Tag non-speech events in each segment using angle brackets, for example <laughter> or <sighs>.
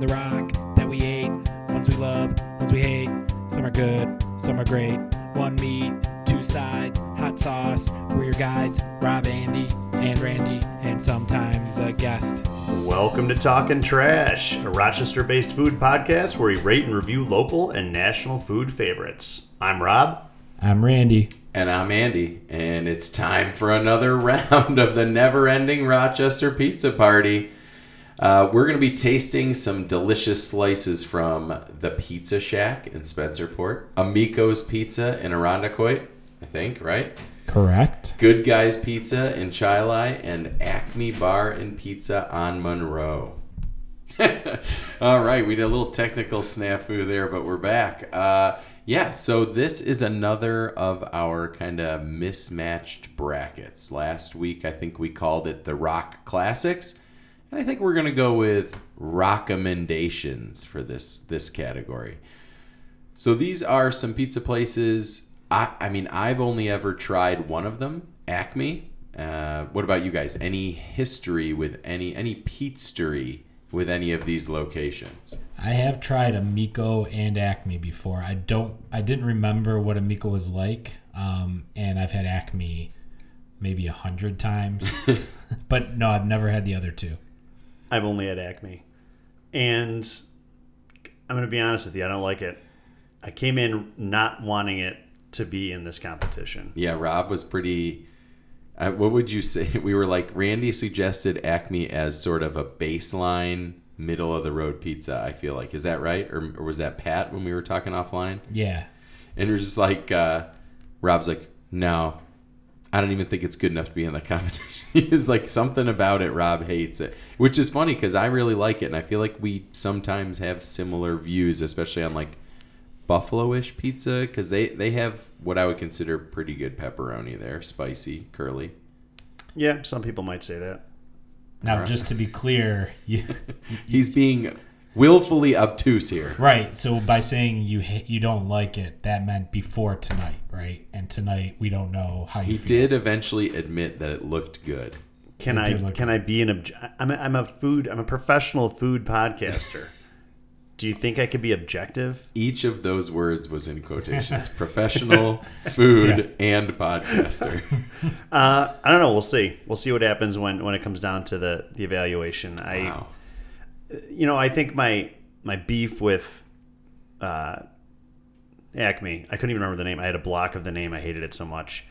from the rock that we ate. Ones we love, ones we hate. Some are good, some are great. One meat, two sides, hot sauce. We're your guides, Rob, Andy, and Randy, and sometimes a guest. Welcome to Talkin' Trash, a Rochester based food podcast where we rate and review local and national food favorites. I'm Rob. I'm Randy. And I'm Andy, and it's time for another <laughs> round of the never ending Rochester Pizza Party. Uh, we're going to be tasting some delicious slices from the Pizza Shack in Spencerport, Amico's Pizza in Irondequoit, I think, right? Correct. Good Guys Pizza in Chili, and Acme Bar and Pizza on Monroe. <laughs> All right, we did a little technical snafu there, but we're back. Uh, yeah, so this is another of our kind of mismatched brackets. Last week, I think we called it the Rock Classics, and I think we're gonna go with recommendations for this this category. So these are some pizza places. I, I mean, I've only ever tried one of them, Acme. Uh, what about you guys? Any history with any any pizzery with any of these locations? I have tried Amico and Acme before. I don't. I didn't remember what Amico was like, um, and I've had Acme maybe a hundred times, <laughs> but no, I've never had the other two. I've only had Acme. And I'm going to be honest with you, I don't like it. I came in not wanting it to be in this competition. Yeah, Rob was pretty. Uh, what would you say? <laughs> We were like Randy suggested Acme as sort of a baseline, middle of the road pizza. I feel like is that right, or, or was that Pat when we were talking offline? Yeah, And we're just like, uh, Rob's like, no, I don't even think it's good enough to be in the <laughs> competition. He's like, something about it, Rob hates it, which is funny because I really like it, and I feel like we sometimes have similar views, especially on like buffalo-ish pizza because they they have what I would consider pretty good pepperoni there, spicy, curly. Yeah, some people might say that. Now, Alright. just to be clear, you, <laughs> He's being willfully obtuse here. right? So by saying you ha- you don't like it, that meant before tonight, right? And tonight we don't know how you He feel. did eventually admit that it looked good. Can It I did look- can I be an obj- I'm a, I'm a food I'm a professional food podcaster. Do you think I could be objective? Each of those words was in quotations: <laughs> professional, food, and podcaster. <laughs> Uh, I don't know. We'll see. We'll see what happens when, when it comes down to the, the evaluation. I Wow. You know, I think my my beef with uh, Acme, I couldn't even remember the name. I had a block of the name. I hated it so much.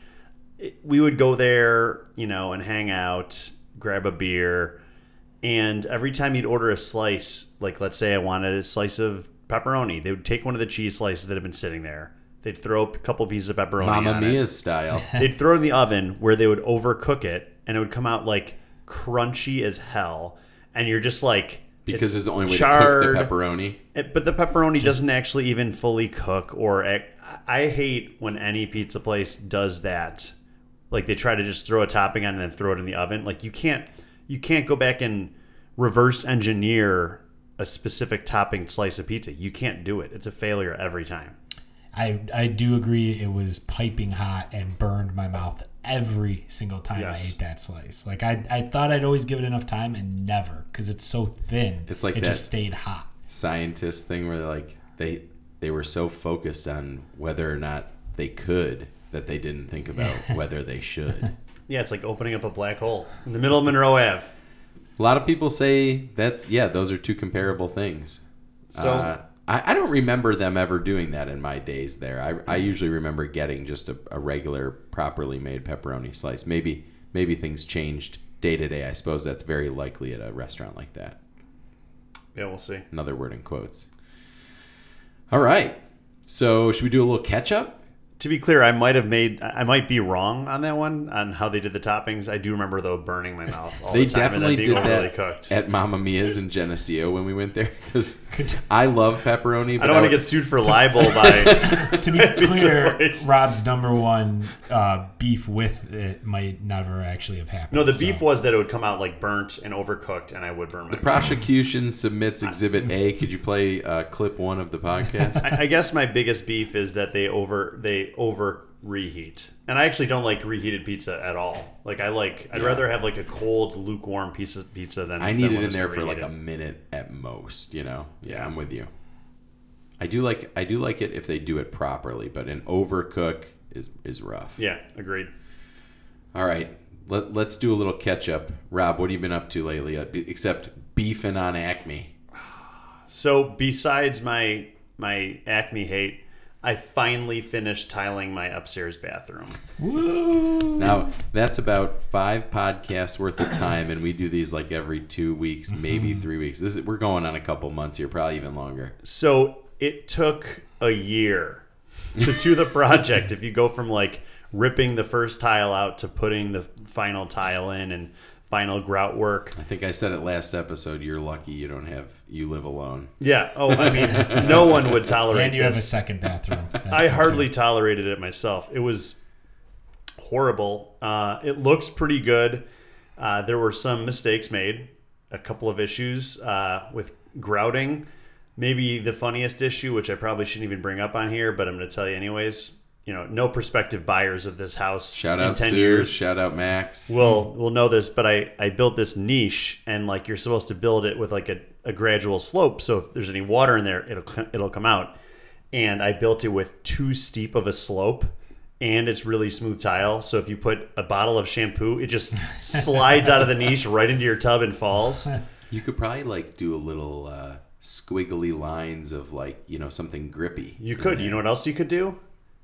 It- we would go there, you know, and hang out, grab a beer, and every time you'd order a slice, like let's say I wanted a slice of pepperoni, they would take one of the cheese slices that had been sitting there. They'd throw a couple pieces of pepperoni. Mamma Mia it style. <laughs> they'd throw it in the oven where they would overcook it and it would come out like crunchy as hell and you're just like Because it's there's the only way charred. to cook the pepperoni. It- but the pepperoni doesn't actually even fully cook or I I hate when any pizza place does that like they try to just throw a topping on and then throw it in the oven like you can't you can't go back and reverse engineer a specific topping slice of pizza you can't do it it's a failure every time I I do agree. It was piping hot and burned my mouth every single time Yes. I ate that slice. Like I I thought I'd always give it enough time, and never because it's so thin. It's like it that- just stayed hot. Scientist thing where they're like they they were so focused on whether or not they could that they didn't think about <laughs> whether they should. yeah it's like opening up a black hole in the middle of Monroe Ave A lot of people say that's yeah, those are two comparable things. So- uh, I, I don't remember them ever doing that in my days there. I, I usually remember getting just a, a regular, properly made pepperoni slice. Maybe maybe things changed day to day. I suppose that's very likely at a restaurant like that. yeah we'll see Another word in quotes. All right. So should we do a little catch up? To be clear, I might have made, I might be wrong on that one on how they did the toppings. I do remember though burning my mouth. All They the time definitely and did then being overly that cooked. at Mamma Mia's in Geneseo when we went there because I love pepperoni. I don't want to get sued for libel <laughs> by. <laughs> To be <laughs> clear, Pizza. Rob's number one uh, beef with it might never actually have happened. No, the so- beef was that it would come out like burnt and overcooked, and I would burn my. The prosecution submits Exhibit A. Could you play uh, clip one of the podcast? I, I guess my biggest beef is that they over they over reheat, and I actually don't like reheated pizza at all. Like I like, I'd Yeah. rather have like a cold, lukewarm piece of pizza than I than need it one in that's there for like reheated. a minute at most. You know. Yeah. I'm with you. I do like I do like it if they do it properly, but an overcook is is rough. Yeah, agreed. All right, let, let's do a little catch up. Rob, what have you been up to lately? Uh, be- Except beefing on Acme. <sighs> So besides my my Acme hate, I finally finished tiling my upstairs bathroom. Woo! Now that's about five podcasts worth of time, and we do these like every two weeks, maybe mm-hmm. three weeks. This is, we're going on a couple months here, probably even longer. So it took a year to do the project. <laughs> if you go from like ripping the first tile out to putting the final tile in and final grout work. I think I said it last episode. You're lucky you don't have you live alone. Yeah. Oh, I mean, no one would tolerate it. And you have a second bathroom. <laughs> That's I hardly too. tolerated it myself. It was horrible. Uh, it looks pretty good. Uh, there were some mistakes made, a couple of issues uh, with grouting. Maybe the funniest issue, which I probably shouldn't even bring up on here, but I'm going to tell you anyways. You know, no prospective buyers of this house Shout in out ten Sue. years Shout out Max. will will know this, but I I built this niche, and like you're supposed to build it with like a, a gradual slope. So if there's any water in there, it'll it'll come out. And I built it with too steep of a slope, and it's really smooth tile. So if you put a bottle of shampoo, it just <laughs> slides out of the niche right into your tub and falls. You could probably like do a little uh, squiggly lines of like you know something grippy. You could. You know what else you could do?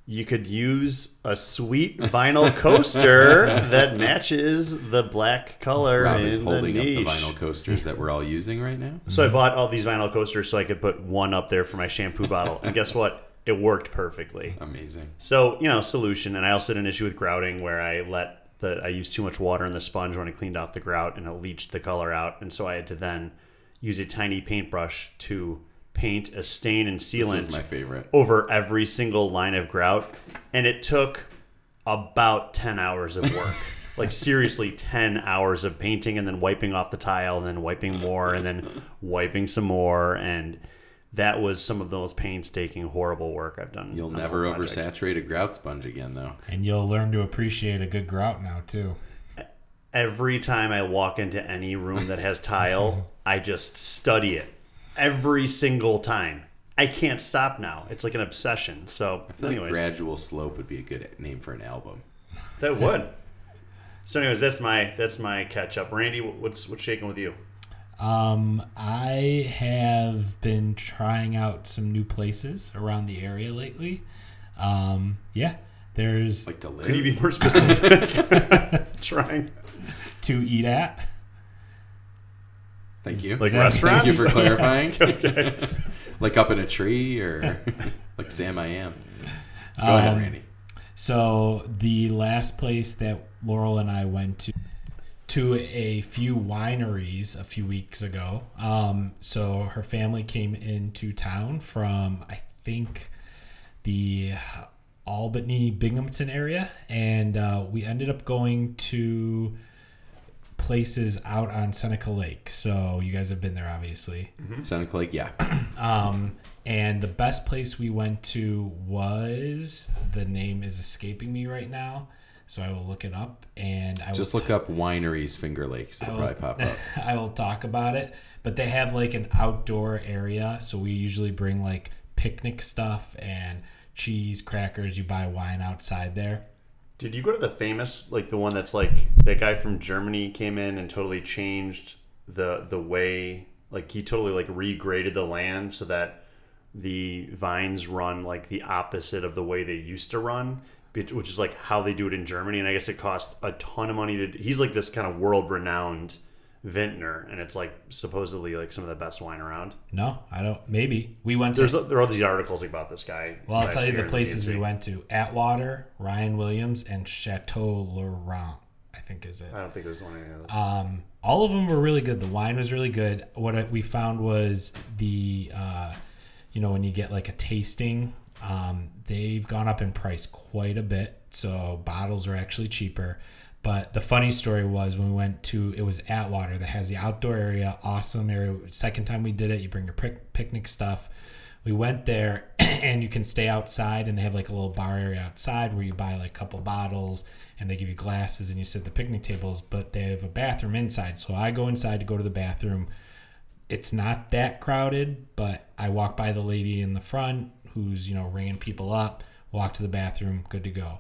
You could use a sweet vinyl coaster <laughs> that matches the black color Rob is holding the up the vinyl coasters that we're all using right now. So I bought all these vinyl coasters so I could put one up there for my shampoo bottle. And guess what? It worked perfectly. Amazing. So, you know, solution. And I also had an issue with grouting where I let the I used too much water in the sponge when I cleaned off the grout and it leached the color out. And so I had to then use a tiny paintbrush to paint a stain and This sealant is my favorite. over every single line of grout. And it took about 10 hours of work. <laughs> like seriously 10 hours of painting and then wiping off the tile and then wiping more and then wiping some more and that was some of the most painstaking horrible work I've done. You'll never oversaturate a grout sponge again, though. And you'll learn to appreciate a good grout now too. Every time I walk into any room that has tile, <laughs> I just study it. Every single time. I can't stop now. It's like an obsession. So, I feel like anyways, gradual slope would be a good name for an album. that would. So, anyways, that's my that's my catch up. Randy, what's what's shaking with you? Um, I have been trying out some new places around the area lately. Um, yeah, there's Like to live. Could you be more specific? <laughs> Trying to eat at. Thank you. like Thank Thank you for <laughs> clarifying. <laughs> like up in a tree or <laughs> like Sam I am. Go ahead, Um, Randy. So the last place that Laurel and I went to to a few wineries a few weeks ago. Um, so her family came into town from I think the Albany Binghamton area, and uh, we ended up going to places out on Seneca Lake. So you guys have been there, obviously. Seneca Lake, yeah. <clears throat> Um, and the best place we went to was the name is escaping me right now, so I will look it up and I Just will look up wineries Finger Lakes. It'll will- probably pop up. <laughs> I will talk about it. But they have like an outdoor area, so we usually bring like picnic stuff and cheese, crackers. You buy wine outside there. Did you go to the famous, like the one that's like that guy from Germany came in and totally changed the the way, like he totally like regraded the land so that the vines run like the opposite of the way they used to run, which is like how they do it in Germany. And I guess it cost a ton of money to. He's like this kind of world renowned vintner, and it's like supposedly like some of the best wine around. No, I don't. Maybe we went to. There's there are all these articles about this guy. well, I'll tell you the places we went to: Atwater, Ryan Williams, and Chateau Laurent. I think is it. I don't think there's one of those. Um, all of them were really good. The wine was really good. What I, we found was the, uh, you know, when you get like a tasting, um, they've gone up in price quite a bit. So bottles are actually cheaper. But the funny story was when we went to it was Atwater that has the outdoor area, awesome area. Second time we did it, you bring your pic- picnic stuff. we went there <clears throat> and you can stay outside and they have like a little bar area outside where you buy like a couple bottles and they give you glasses and you sit at the picnic tables but they have a bathroom inside so i go inside to go to the bathroom it's not that crowded but i walk by the lady in the front who's you know ringing people up walk to the bathroom good to go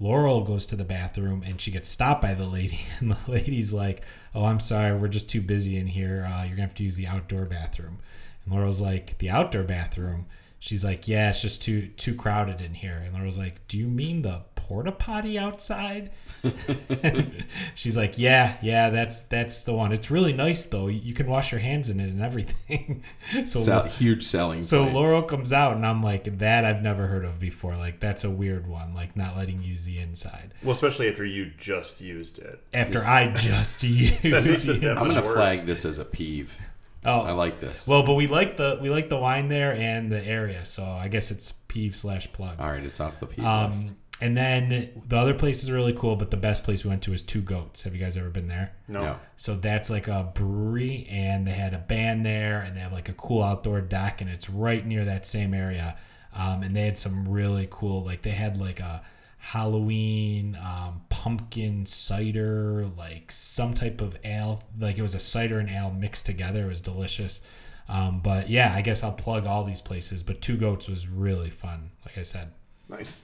laurel goes to the bathroom and she gets stopped by the lady <laughs> and the lady's like oh i'm sorry we're just too busy in here. Uh, you're gonna have to use the outdoor bathroom. And laurel's like the outdoor bathroom? She's like yeah it's just too too crowded in here. And laurel's like do you mean the porta potty outside <laughs> she's like yeah yeah that's that's the one it's really nice though you can wash your hands in it and everything <laughs> so Sell, huge selling. so point. Laurel comes out, and I'm like, that I've never heard of before. Like, that's a weird one. Like, not letting you use the inside Well, especially after you just used it. after I just <laughs> used it I'm gonna worse. flag this as a peeve. Oh, I like this. well, but we like the we like the wine there and the area, so I guess it's peeve slash plug. All right, it's off the peeve um, list. And then the other place is really cool, but the best place we went to is Two Goats. Have you guys ever been there? No. No. So that's like a brewery, and they had a band there, and they have like a cool outdoor deck, and it's right near that same area. Um, and they had some really cool, like they had like a Halloween um, pumpkin cider, like some type of ale, like it was a cider and ale mixed together. It was delicious. Um, but yeah, I guess I'll plug all these places. But Two Goats was really fun, like I said. Nice.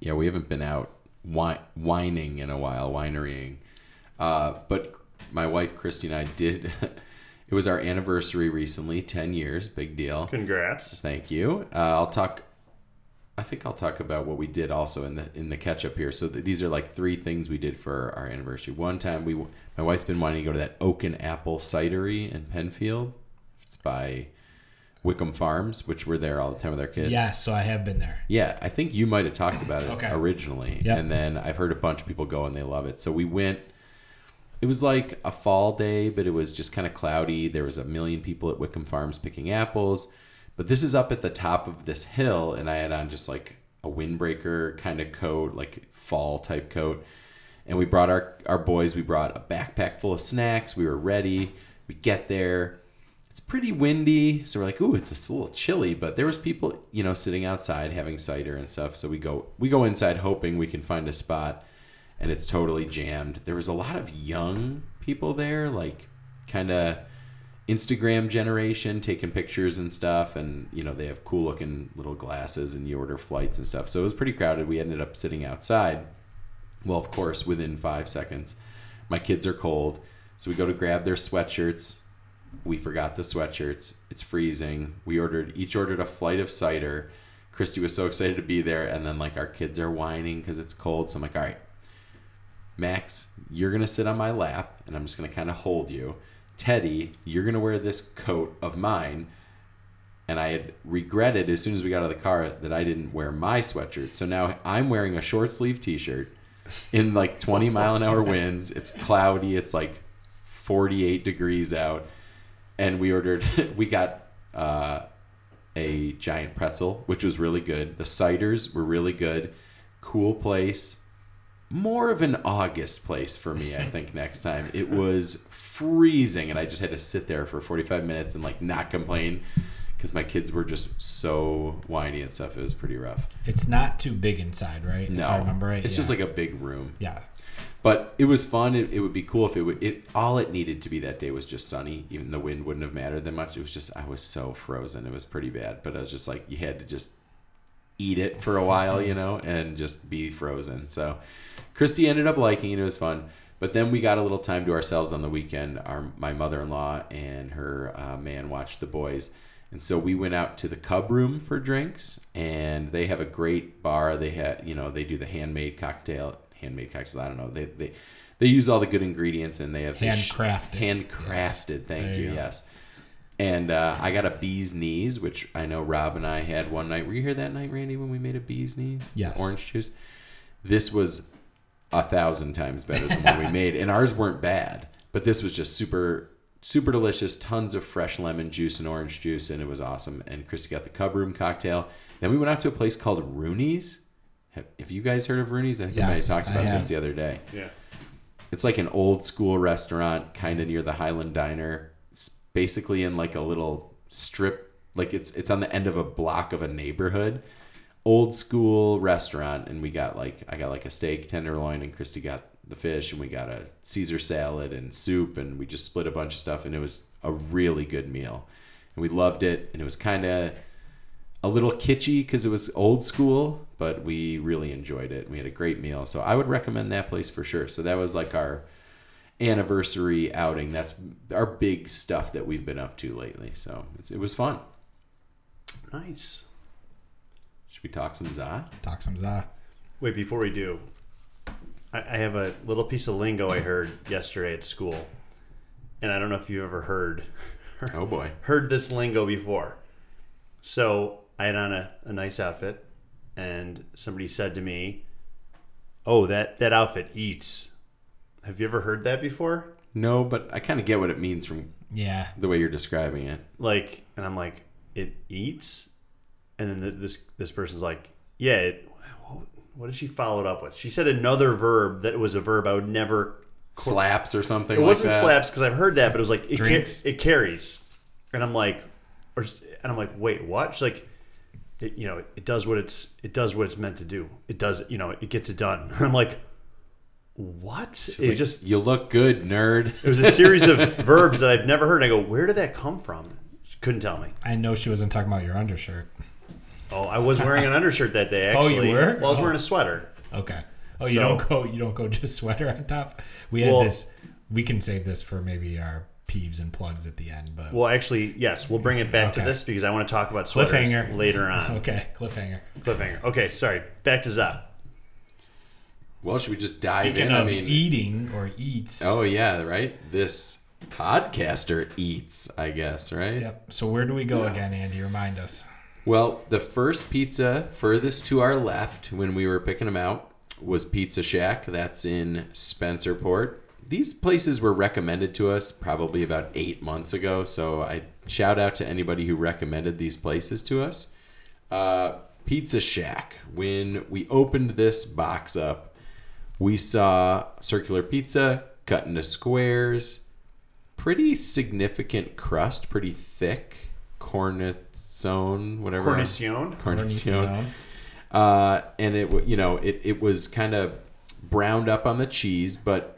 Yeah, we haven't been out wi- whining in a while, winerying. Uh, but my wife Christy and I did. <laughs> it was our anniversary recently, ten years, big deal. Congrats. Thank you. Uh, I'll talk. I think I'll talk about what we did also in the in the catch up here. So th- these are like three things we did for our anniversary. One time we, my wife's been wanting to go to that Oak and Apple Cidery in Penfield. It's by Wickham Farms, which we're there all the time with our kids. Yeah, so I have been there. Yeah, I think you might have talked about it Okay. originally. Yep. And then I've heard a bunch of people go and they love it. So we went it was like a fall day, but it was just kind of cloudy. There was a million people at Wickham Farms picking apples. But this is up at the top of this hill and I had on just like a windbreaker kind of coat, like fall type coat. And we brought our our boys, we brought a backpack full of snacks. We were ready. We get there it's pretty windy so we're like ooh it's, it's a little chilly but there was people you know sitting outside having cider and stuff so we go we go inside hoping we can find a spot and it's totally jammed. There was a lot of young people there like kind of instagram generation taking pictures and stuff and you know they have cool looking little glasses and you order flights and stuff so it was pretty crowded. We ended up sitting outside. Well of course within five seconds my kids are cold so we go to grab their sweatshirts we forgot the sweatshirts. It's freezing. We ordered each ordered a flight of cider. Christy was so excited to be there, and then like our kids are whining because it's cold. So I'm like, all right, Max, you're gonna sit on my lap, and I'm just gonna kind of hold you. Teddy, you're gonna wear this coat of mine. And I had regretted as soon as we got out of the car that I didn't wear my sweatshirt. So now I'm wearing a short sleeve T-shirt in like 20 mile an hour winds. It's cloudy. It's like 48 degrees out and we ordered <laughs> we got uh, a giant pretzel which was really good. The ciders were really good. Cool place. More of an august place for me i think <laughs> next time. It was freezing and i just had to sit there for 45 minutes and like not complain because my kids were just so whiny and stuff. It was pretty rough. It's not too big inside, right? If no. I remember right. it's just like a big room. Yeah. But it was fun. It, it would be cool if it would. It all it needed to be that day was just sunny. Even the wind wouldn't have mattered that much. It was just I was so frozen. It was pretty bad. But I was just like you had to just eat it for a while, you know, and just be frozen. So Christy ended up liking it. It was fun. But then we got a little time to ourselves on the weekend. Our my mother in law and her uh, man watched the boys. And so we went out to the Cub Room for drinks, and they have a great bar. They had, you know, they do the handmade cocktail, handmade cocktails. I don't know. They they they use all the good ingredients, and they have they sh- Handcrafted. handcrafted. Yes. Thank There you you. Yes. And uh, I got a bee's knees, which I know Rob and I had one night. Were you here that night, Randy, when we made a bee's knees? Yes. Orange juice. This was a thousand times better than what we <laughs> made, and ours weren't bad. But this was just super, super delicious. Tons of fresh lemon juice and orange juice, and it was awesome. And Christy got the Cub Room cocktail. Then we went out to a place called Rooney's. Have, have you guys heard of Rooney's? I think we might have Yes, talked I about this the other day. Yeah. It's like an old school restaurant, kind of near the Highland Diner. It's basically in like a little strip like it's it's on the end of a block of a neighborhood. Old school restaurant, and we got like I got like a steak tenderloin, and Christy got the fish, and we got a Caesar salad and soup, and we just split a bunch of stuff, and it was a really good meal, and we loved it, and it was kind of a little kitschy because it was old school, but we really enjoyed it. We had a great meal, so I would recommend that place for sure. So that was like our anniversary outing. That's our big stuff that we've been up to lately. So it's, it was fun. Nice. Should we talk some za? Talk some za. Wait, before we do, I, I have a little piece of lingo I heard yesterday at school, and I don't know if you ever heard Oh boy. <laughs> heard this lingo before. So I had on a, a nice outfit, and somebody said to me, "Oh, that that outfit eats." Have you ever heard that before? No, but I kind of get what it means from Yeah. the way you're describing it. Like, and I'm like, "It eats," and then th- this this person's like, "Yeah." It, what did she follow it up with? She said another verb that was a verb I would never Slaps or something. It like wasn't that. slaps because I've heard that, but it was like it, ca- it carries, and I'm like, or s- and I'm like, wait, what? She's like, it, you know, it does what it's it does what it's meant to do. It does, you know, it gets it done. And <laughs> I'm like, what? It's It like, just you look good, nerd. it was a series of <laughs> verbs that I've never heard. And I go, where did that come from? She couldn't tell me. I know she wasn't talking about your undershirt. Oh, I was wearing an undershirt that day. <laughs> Oh, you Actually, were? Well, I was Oh. wearing a oh. sweater. Okay. Oh, you So- don't go. You don't go just sweater on top. We had Well- this. We can save this for maybe our peeves and plugs at the end. But Well, actually, yes, we'll bring it back to this because I want to talk about sweaters Cliffhanger. later <laughs> on. okay, cliffhanger. Cliffhanger. Okay, sorry. Back to Zap. Well, should we just dive Speaking in? of I mean, eating or eats. oh yeah, right. This podcaster eats, I guess, right? Yep. So where do we go again, Andy? Remind us. Well, the first pizza furthest to our left when we were picking them out was Pizza Shack. That's in Spencerport. These places were recommended to us probably about eight months ago. So I shout out to anybody who recommended these places to us. Uh, Pizza Shack. When we opened this box up, we saw circular pizza cut into squares, pretty significant crust, pretty thick cornizone, whatever. Cornicione. Cornicione. Uh, and it, you know, it, it was kind of browned up on the cheese, but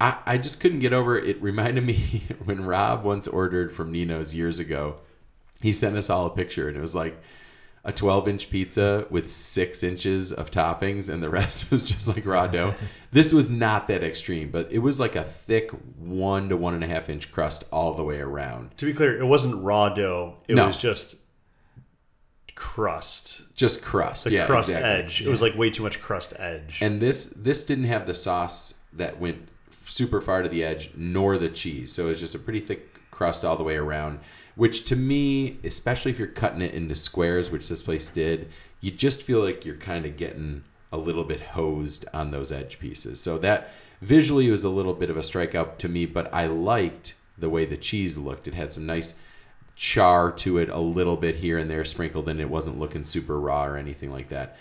I, I just couldn't get over it. It reminded <laughs> me when Rob once ordered from Nino's years ago. He sent us all a picture, and it was like a 12 inch pizza with six inches of toppings, and the <laughs> rest was just like raw dough. <laughs> This was not that extreme, but it was like a thick one to one and a half inch crust all the way around. To be clear, it wasn't raw dough. It No. was just crust. Just crust. The yeah, crust exactly. edge. It was like way too much crust edge. And this this didn't have the sauce that went super far to the edge, nor the cheese. So it's just a pretty thick crust all the way around. Which to me, especially if you're cutting it into squares, which this place did, you just feel like you're kind of getting a little bit hosed on those edge pieces. So that visually was a little bit of a strikeout to me, but I liked the way the cheese looked. It had some nice char to it a little bit here and there sprinkled in. It wasn't looking super raw or anything like that.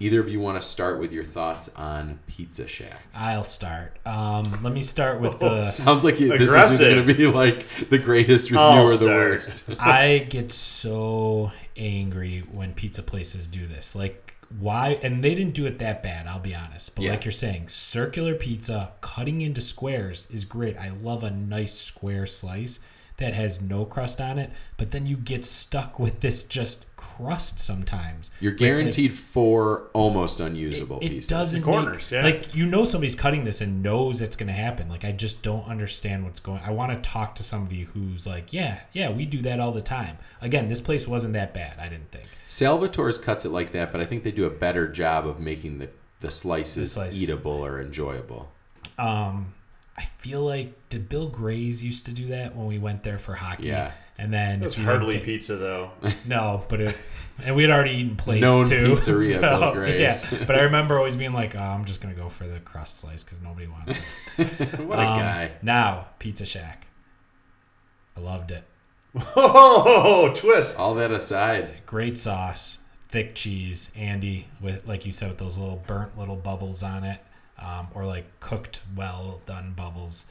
Either of you want to start with your thoughts on Pizza Shack? I'll start. Um, let me start with the. <laughs> Sounds like you, this isn't going to be like the greatest review I'll or the start. worst. <laughs> I get so angry when pizza places do this. Like, why? And they didn't do it that bad, I'll be honest. But Yeah. like you're saying, circular pizza cutting into squares is great. I love a nice square slice that has no crust on it. But then you get stuck with this just crust sometimes. You're Like- like- guaranteed four almost unusable it pieces. doesn't The corners, make, yeah. like you know somebody's cutting this and knows it's going to happen like i just don't understand what's going i want to talk to somebody who's like yeah yeah we do that all the time again this place wasn't that bad i didn't think Salvatore's cuts it like that, but I think they do a better job of making the, the slices The slice. eatable or enjoyable. um i feel like did bill grays used to do that when we went there for hockey Yeah. and then it was hardly to- pizza though. <laughs> no but it and we had already eaten plates Known too pizzeria, <laughs> Bill <laughs> Gray's. yeah but i remember always being like oh, i'm just gonna go for the crust slice because nobody wants it what a Um, guy. now pizza shack i loved it Oh, twist. All that aside, great sauce, thick cheese, Andy with like you said with those little burnt little bubbles on it, um, or like cooked well done bubbles.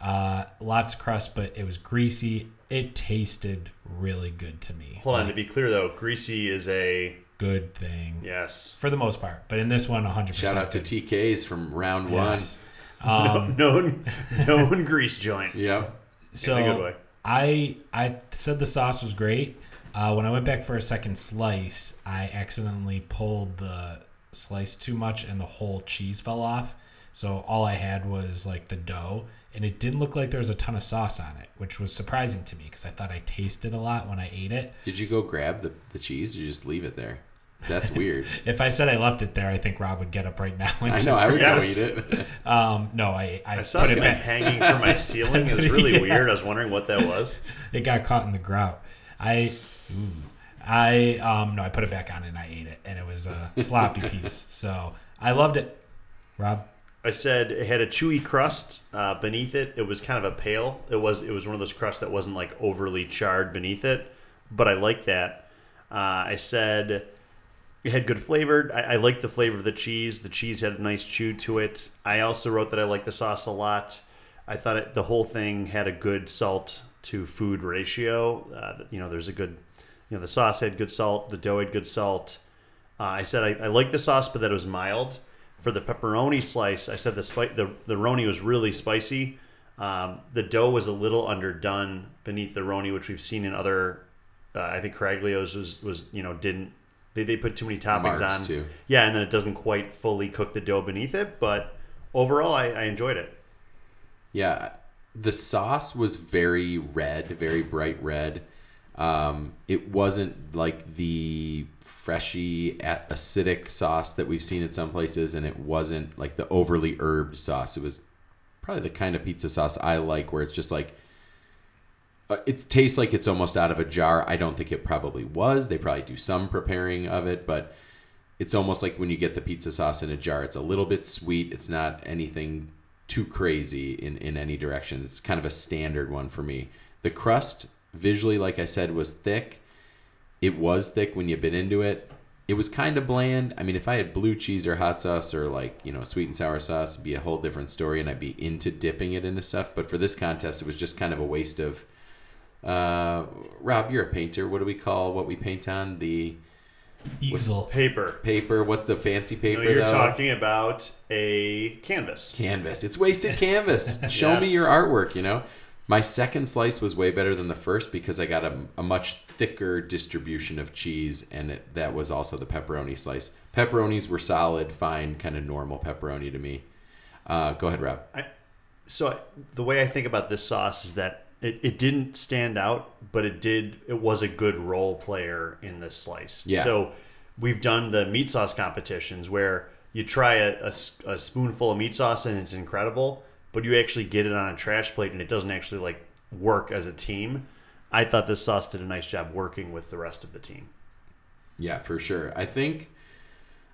Uh, lots of crust, but it was greasy. it tasted really good to me. Hold on, Like, to be clear though, greasy is a good thing yes. for the most part, but in this one, 100. Shout out to TKs from round one. <laughs> Um, known known grease joint. Yep. so in a good way. I I said the sauce was great. Uh, when I went back for a second slice, I accidentally pulled the slice too much, and the whole cheese fell off. So all I had was like the dough, and it didn't look like there was a ton of sauce on it, which was surprising to me because I thought I tasted a lot when I ate it. Did you go grab the, the cheese or you just leave it there? That's weird. <laughs> If I said I left it there, I think Rob would get up right now. And I know. just- I would go eat it. <laughs> um, no, I I, I saw put it back. hanging from my <laughs> ceiling. It was really Yeah. weird. I was wondering what that was. It got caught in the grout. I, ooh, I um no, I put it back on and I ate it, and it was a <laughs> sloppy piece. So I loved it. Rob, I said it had a chewy crust uh, beneath it. It was kind of a pale. It was it was one of those crusts that wasn't like overly charred beneath it, but I like that. Uh, I said it had good flavor. I, I liked the flavor of the cheese. The cheese had a nice chew to it. I also wrote that I liked the sauce a lot. I thought it, the whole thing had a good salt to food ratio. Uh, you know, there's a good, you know, the sauce had good salt. The dough had good salt. Uh, I said I, I liked the sauce, but that it was mild. For the pepperoni slice, I said the spi- the the roni was really spicy. Um, the dough was a little underdone beneath the roni, which we've seen in other. Uh, I think Caraglio's was was you know didn't they, they put too many toppings Marks, on. too. Yeah, and then it doesn't quite fully cook the dough beneath it. But overall, I, I enjoyed it. Yeah, the sauce was very red, very bright red. Um, it wasn't like the freshy, acidic sauce that we've seen in some places, and it wasn't like the overly herbed sauce. It was probably the kind of pizza sauce I like, where it's just like uh, it tastes like it's almost out of a jar. I don't think it probably was. They probably do some preparing of it, but it's almost like when you get the pizza sauce in a jar. It's a little bit sweet. It's not anything too crazy in, in any direction. It's kind of a standard one for me. The crust, visually, like I said, was thick. It was thick when you bit into it. It was kind of bland. I mean, if I had blue cheese or hot sauce or like, you know, sweet and sour sauce, it'd be a whole different story and I'd be into dipping it into stuff. But for this contest, it was just kind of a waste of. Uh, Rob, you're a painter. What do we call what we paint on? The easel. Paper. paper. What's the fancy paper? No, you're though? talking about a canvas. canvas. It's wasted canvas. <laughs> Show me your artwork, you know? My second slice was way better than the first because I got a, a much thicker distribution of cheese, and it, that was also the pepperoni slice. Pepperonis were solid, fine, kind of normal pepperoni to me. Uh, go ahead, Rob. So I- the way I think about this sauce is that it, it didn't stand out, but it did. It was a good role player in this slice. Yeah. So we've done the meat sauce competitions where you try a a spoonful of meat sauce and it's incredible, but you actually get it on a trash plate and it doesn't actually like work as a team. I thought this sauce did a nice job working with the rest of the team. Yeah, for sure. I think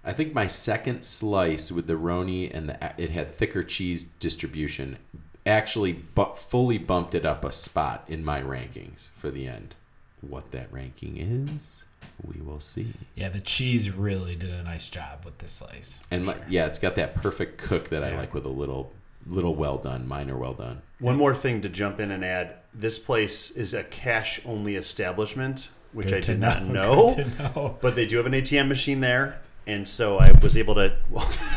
I think my second slice with the roni and the it had thicker cheese distribution actually bu- fully bumped it up a spot in my rankings for the end. What that ranking is, we will see. Yeah, the cheese really did a nice job with this slice. And like, yeah, it's got that perfect cook that I like with a little little well done, minor well done. One more thing to jump in and add: this place is a cash only establishment, which Good I to did not know, know. good to know. <laughs> But they do have an ATM machine there, and so I was able to, well, <laughs>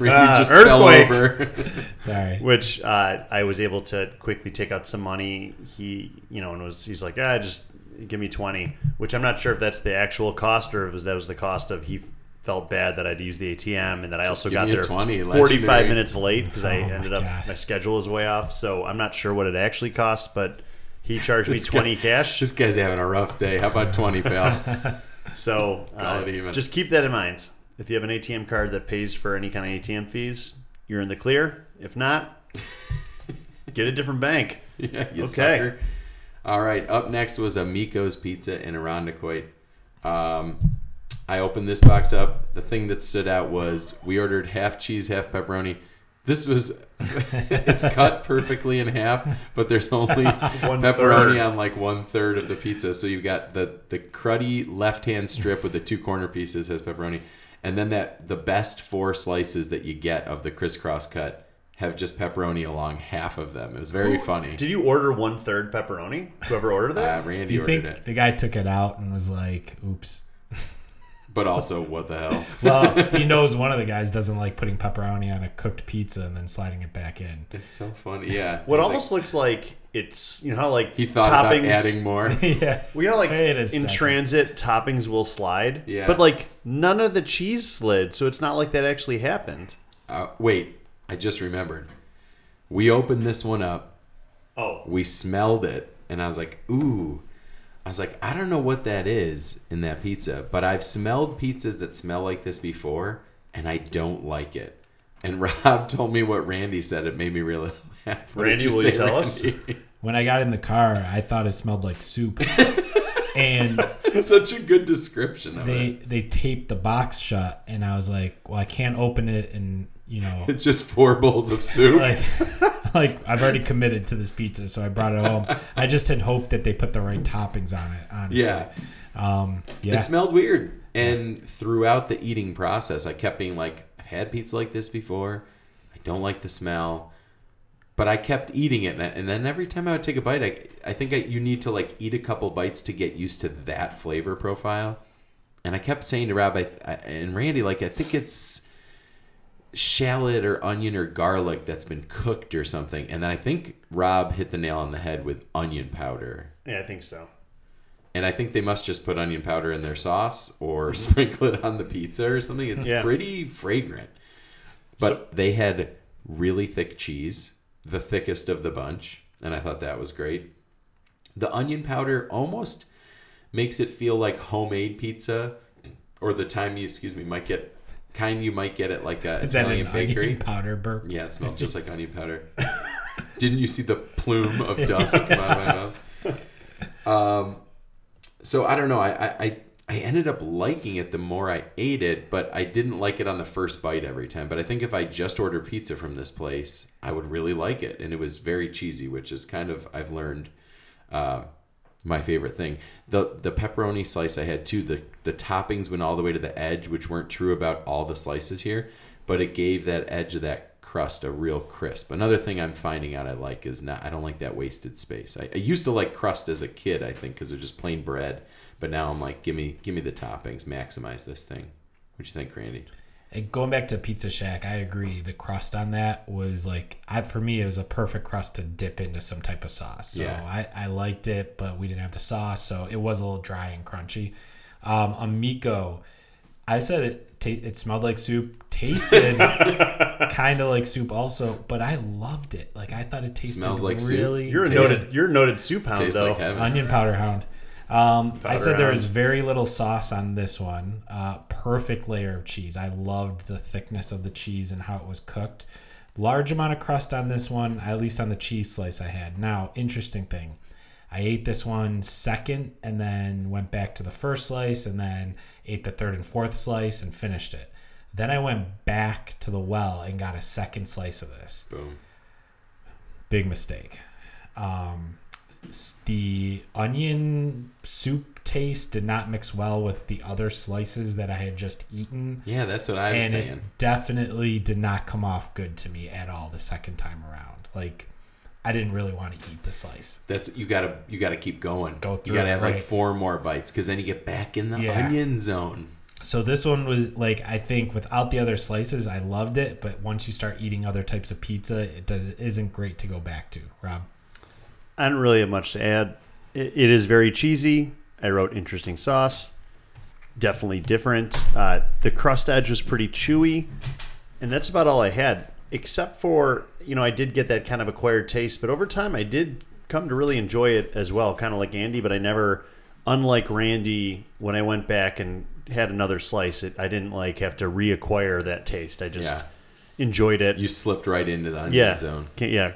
You Uh, just fell earthquake. over. <laughs> Sorry. which uh, I was able to quickly take out some money. He, you know, and was he's like, ah, just give me twenty, which I'm not sure if that's the actual cost or if it was, that was the cost of he felt bad that I'd used the ATM and that I also got there 20, 45 legendary. minutes late because I Oh, my ended up God. my schedule was way off. So I'm not sure what it actually costs, but he charged me This guy- 20 cash. this guy's having a rough day. How about twenty, pal? <laughs> So <laughs> uh, just keep that in mind. If you have an ATM card that pays for any kind of ATM fees, you're in the clear. If not, <laughs> get a different bank. yeah, you Okay. sucker. All right. Up next was Amico's Pizza in Irondequoit. Um, I opened this box up. The thing that stood out was we ordered half cheese, half pepperoni. This was <laughs> it's cut perfectly in half, but there's only <laughs> One pepperoni third. on like one third of the pizza. So you've got the the cruddy left hand strip with the two corner pieces has pepperoni, and then that the best four slices that you get of the crisscross cut have just pepperoni along half of them. It was very funny. Did you order one third pepperoni? Whoever ordered that? Uh, Randy Do you ordered think it, the guy took it out and was like, "Oops"? But also what the hell? <laughs> Well, he knows one of the guys doesn't like putting pepperoni on a cooked pizza and then sliding it back in. It's so funny. Yeah. what He's almost looks like it's you know how like he thought toppings about adding more. <laughs> yeah. we know like in second. transit toppings will slide. Yeah. But like none of the cheese slid, so it's not like that actually happened. Uh, wait, I just remembered. We opened this one up. Oh. We smelled it, and I was like, "Ooh." I was like, I don't know what that is in that pizza, but I've smelled pizzas that smell like this before, and I don't like it. And <laughs> Rob told me what Randy said. It made me really <laughs> laugh. What did Randy, will you say, tell us? <laughs> When I got in the car, I thought it smelled like soup. and Such a good description of they it. they taped the box shut and I was like, "Well, I can't open it and, you know, It's just four bowls of soup. like <laughs> like I've already committed to this pizza, so I brought it home. I just had hoped that they put the right toppings on it, honestly. yeah. Um yeah. It smelled weird. And throughout the eating process, I kept being like, I've had pizza like this before. I don't like the smell. But I kept eating it. And and then every time I would take a bite, I, I think I, you need to like eat a couple bites to get used to that flavor profile. And I kept saying to Rob I, I, and Randy, like, I think it's shallot or onion or garlic that's been cooked or something. And then I think Rob hit the nail on the head with onion powder. Yeah, I think so. And I think they must just put onion powder in their sauce or <laughs> sprinkle it on the pizza or something. It's Yeah. pretty fragrant. But they had really thick cheese, the thickest of the bunch, and I thought that was great. The onion powder almost makes it feel like homemade pizza or the time you excuse me might get kind you might get at like a Is Italian an bakery. onion powder burp? Yeah, it smelled just like onion powder. <laughs> Didn't you see the plume of dust come out of my mouth? Um, so I don't know. I, I, I I ended up liking it the more I ate it, but I didn't like it on the first bite every time. But I think if I just ordered pizza from this place, I would really like it. And it was very cheesy, which is kind of I've learned uh, my favorite thing. The the pepperoni slice I had too. The the toppings went all the way to the edge, which weren't true about all the slices here, but it gave that edge of that crust a real crisp. Another thing I'm finding out I like is not I don't like that wasted space. I, I used to like crust as a kid, I think, because they're just plain bread. But now I'm like, give me give me the toppings, maximize this thing. What do you think, Randy? And going back to Pizza Shack, I agree. The crust on that was like, I, for me, it was a perfect crust to dip into some type of sauce. So Yeah. I, I liked it, but we didn't have the sauce, so it was a little dry and crunchy. Um, Amico, I said it. Ta- it smelled like soup. Tasted <laughs> kind of like soup, also, but I loved it. Like I thought it tasted Smells like soup. really. You're a noted you're a noted soup hound though. like onion powder hound. Um, I said there was very little sauce on this one. Uh, perfect layer of cheese. I loved the thickness of the cheese and how it was cooked. Large amount of crust on this one, at least on the cheese slice I had. Now, interesting thing. I ate this one second and then went back to the first slice and then ate the third and fourth slice and finished it. Then I went back to the well and got a second slice of this Boom. big mistake. Um, the onion soup taste did not mix well with the other slices that I had just eaten. Yeah, that's what I was and saying. it definitely did not come off good to me at all the second time around. Like, I didn't really want to eat the slice. That's you gotta you gotta keep going. Go through. You gotta have like four more bites because then you get back in the Yeah. onion zone. So this one was like I think without the other slices, I loved it. But once you start eating other types of pizza, it does it isn't great to go back to. Rob, I don't really have much to add. It, it is very cheesy. I wrote interesting sauce. Definitely different. Uh, the crust edge was pretty chewy, and that's about all I had. Except for you know, I did get that kind of acquired taste, but over time, I did come to really enjoy it as well. Kind of like Andy, but I never, unlike Randy, when I went back and had another slice, it I didn't like have to reacquire that taste. I just Yeah. enjoyed it. You slipped right into the onion yeah, zone. Can't- yeah.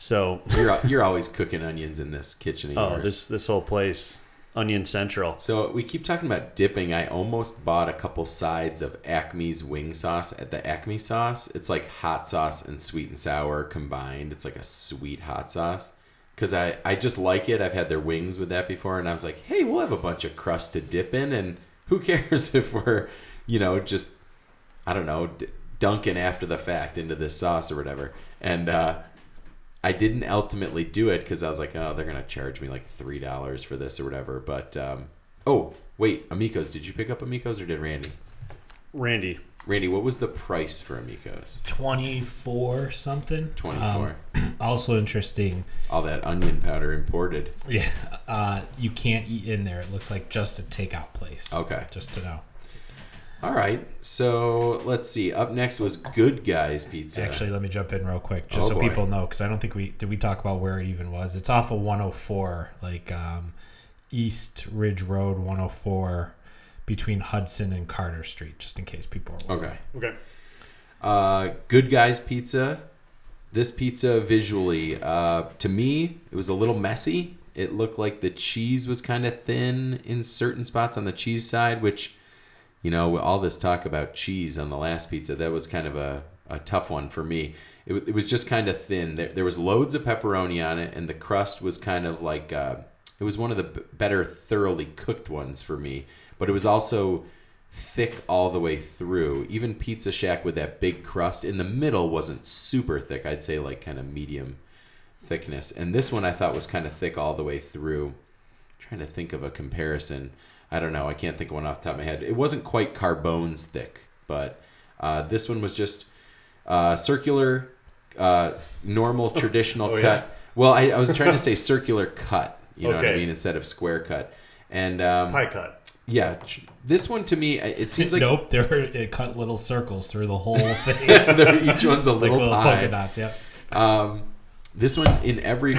So You're you're always cooking onions in this kitchen of Oh, yours. this this whole place, Onion Central. So we keep talking about dipping. I almost bought a couple sides of Acme's wing sauce at the Acme sauce. It's like hot sauce and sweet and sour combined. It's like a sweet hot sauce. Cause I, I just like it. I've had their wings with that before, and I was like, hey, we'll have a bunch of crust to dip in, and who <laughs> cares if we're, you know, just I don't know, d- dunking after the fact into this sauce or whatever. And uh, I didn't ultimately do it because I was like, oh, they're gonna charge me like three dollars for this or whatever. But um, oh, wait, Amico's, did you pick up Amico's or did Randy? Randy. Randy, what was the price for Amico's? 24 something. Twenty Um, <clears throat> also interesting. All that onion powder imported. Yeah, <laughs> uh, you can't eat in there. It looks like just a takeout place. Okay. Just to know. All right. So let's see. Up next was Good Guys Pizza. Actually, let me jump in real quick, just Oh, so boy. people know, because I don't think we did. We talk about where it even was. It's off of 104, like um, East Ridge Road, 104, between Hudson and Carter Street, just in case people are. wondering. okay. Okay. Uh, Good Guys Pizza. This pizza visually, uh, to me, it was a little messy. It looked like the cheese was kind of thin in certain spots on the cheese side, which, you know, all this talk about cheese on the last pizza, that was kind of a, a tough one for me. It, it was just kind of thin. There, there was loads of pepperoni on it, and the crust was kind of like, uh, it was one of the b- better thoroughly cooked ones for me, but it was also thick all the way through. Even Pizza Shack with that big crust in the middle wasn't super thick. I'd say like kind of medium thickness. And this one I thought was kind of thick all the way through. trying to think of a comparison. I don't know. I can't think of one off the top of my head. It wasn't quite Carbone's thick, but uh, this one was just uh, circular, uh, normal, <laughs> traditional Oh, yeah? cut. Well, I, I was trying to <laughs> say circular cut. You know what I mean? Instead of square cut. And um, Pie cut. yeah, this one to me, it seems like nope, They're it cut little circles through the whole <laughs> thing, each one's a like little, little pie. polka dots. Yep. Um, this one in every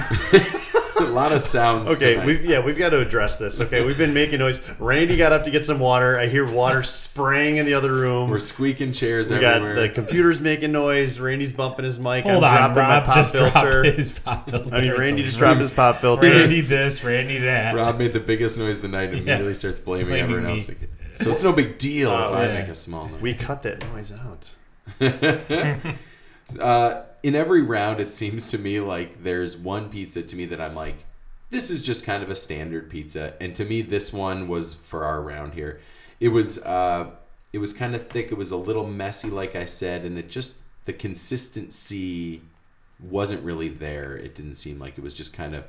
a lot of sounds. Okay, we've yeah, we've got to address this. Okay, we've been making noise. Randy got up to get some water. I hear water spraying in the other room. we're squeaking chairs we got the computer's making noise. Randy's bumping his mic. Hold I'm on, dropping Rob my pop just filter. dropped his pop filter. I mean, Randy just dropped his pop filter. Randy this, Randy that. Rob made the biggest noise of the night and Yeah. immediately starts blaming, Blaming everyone me. else. So it's no big deal Oh, if I make a small noise. We cut that noise out. <laughs> uh, in every round, it seems to me like there's one pizza to me that I'm like, this is just kind of a standard pizza, and to me, this one was for our round here. It was uh, it was kind of thick. It was a little messy, like I said, and it just the consistency wasn't really there. It didn't seem like it was just kind of.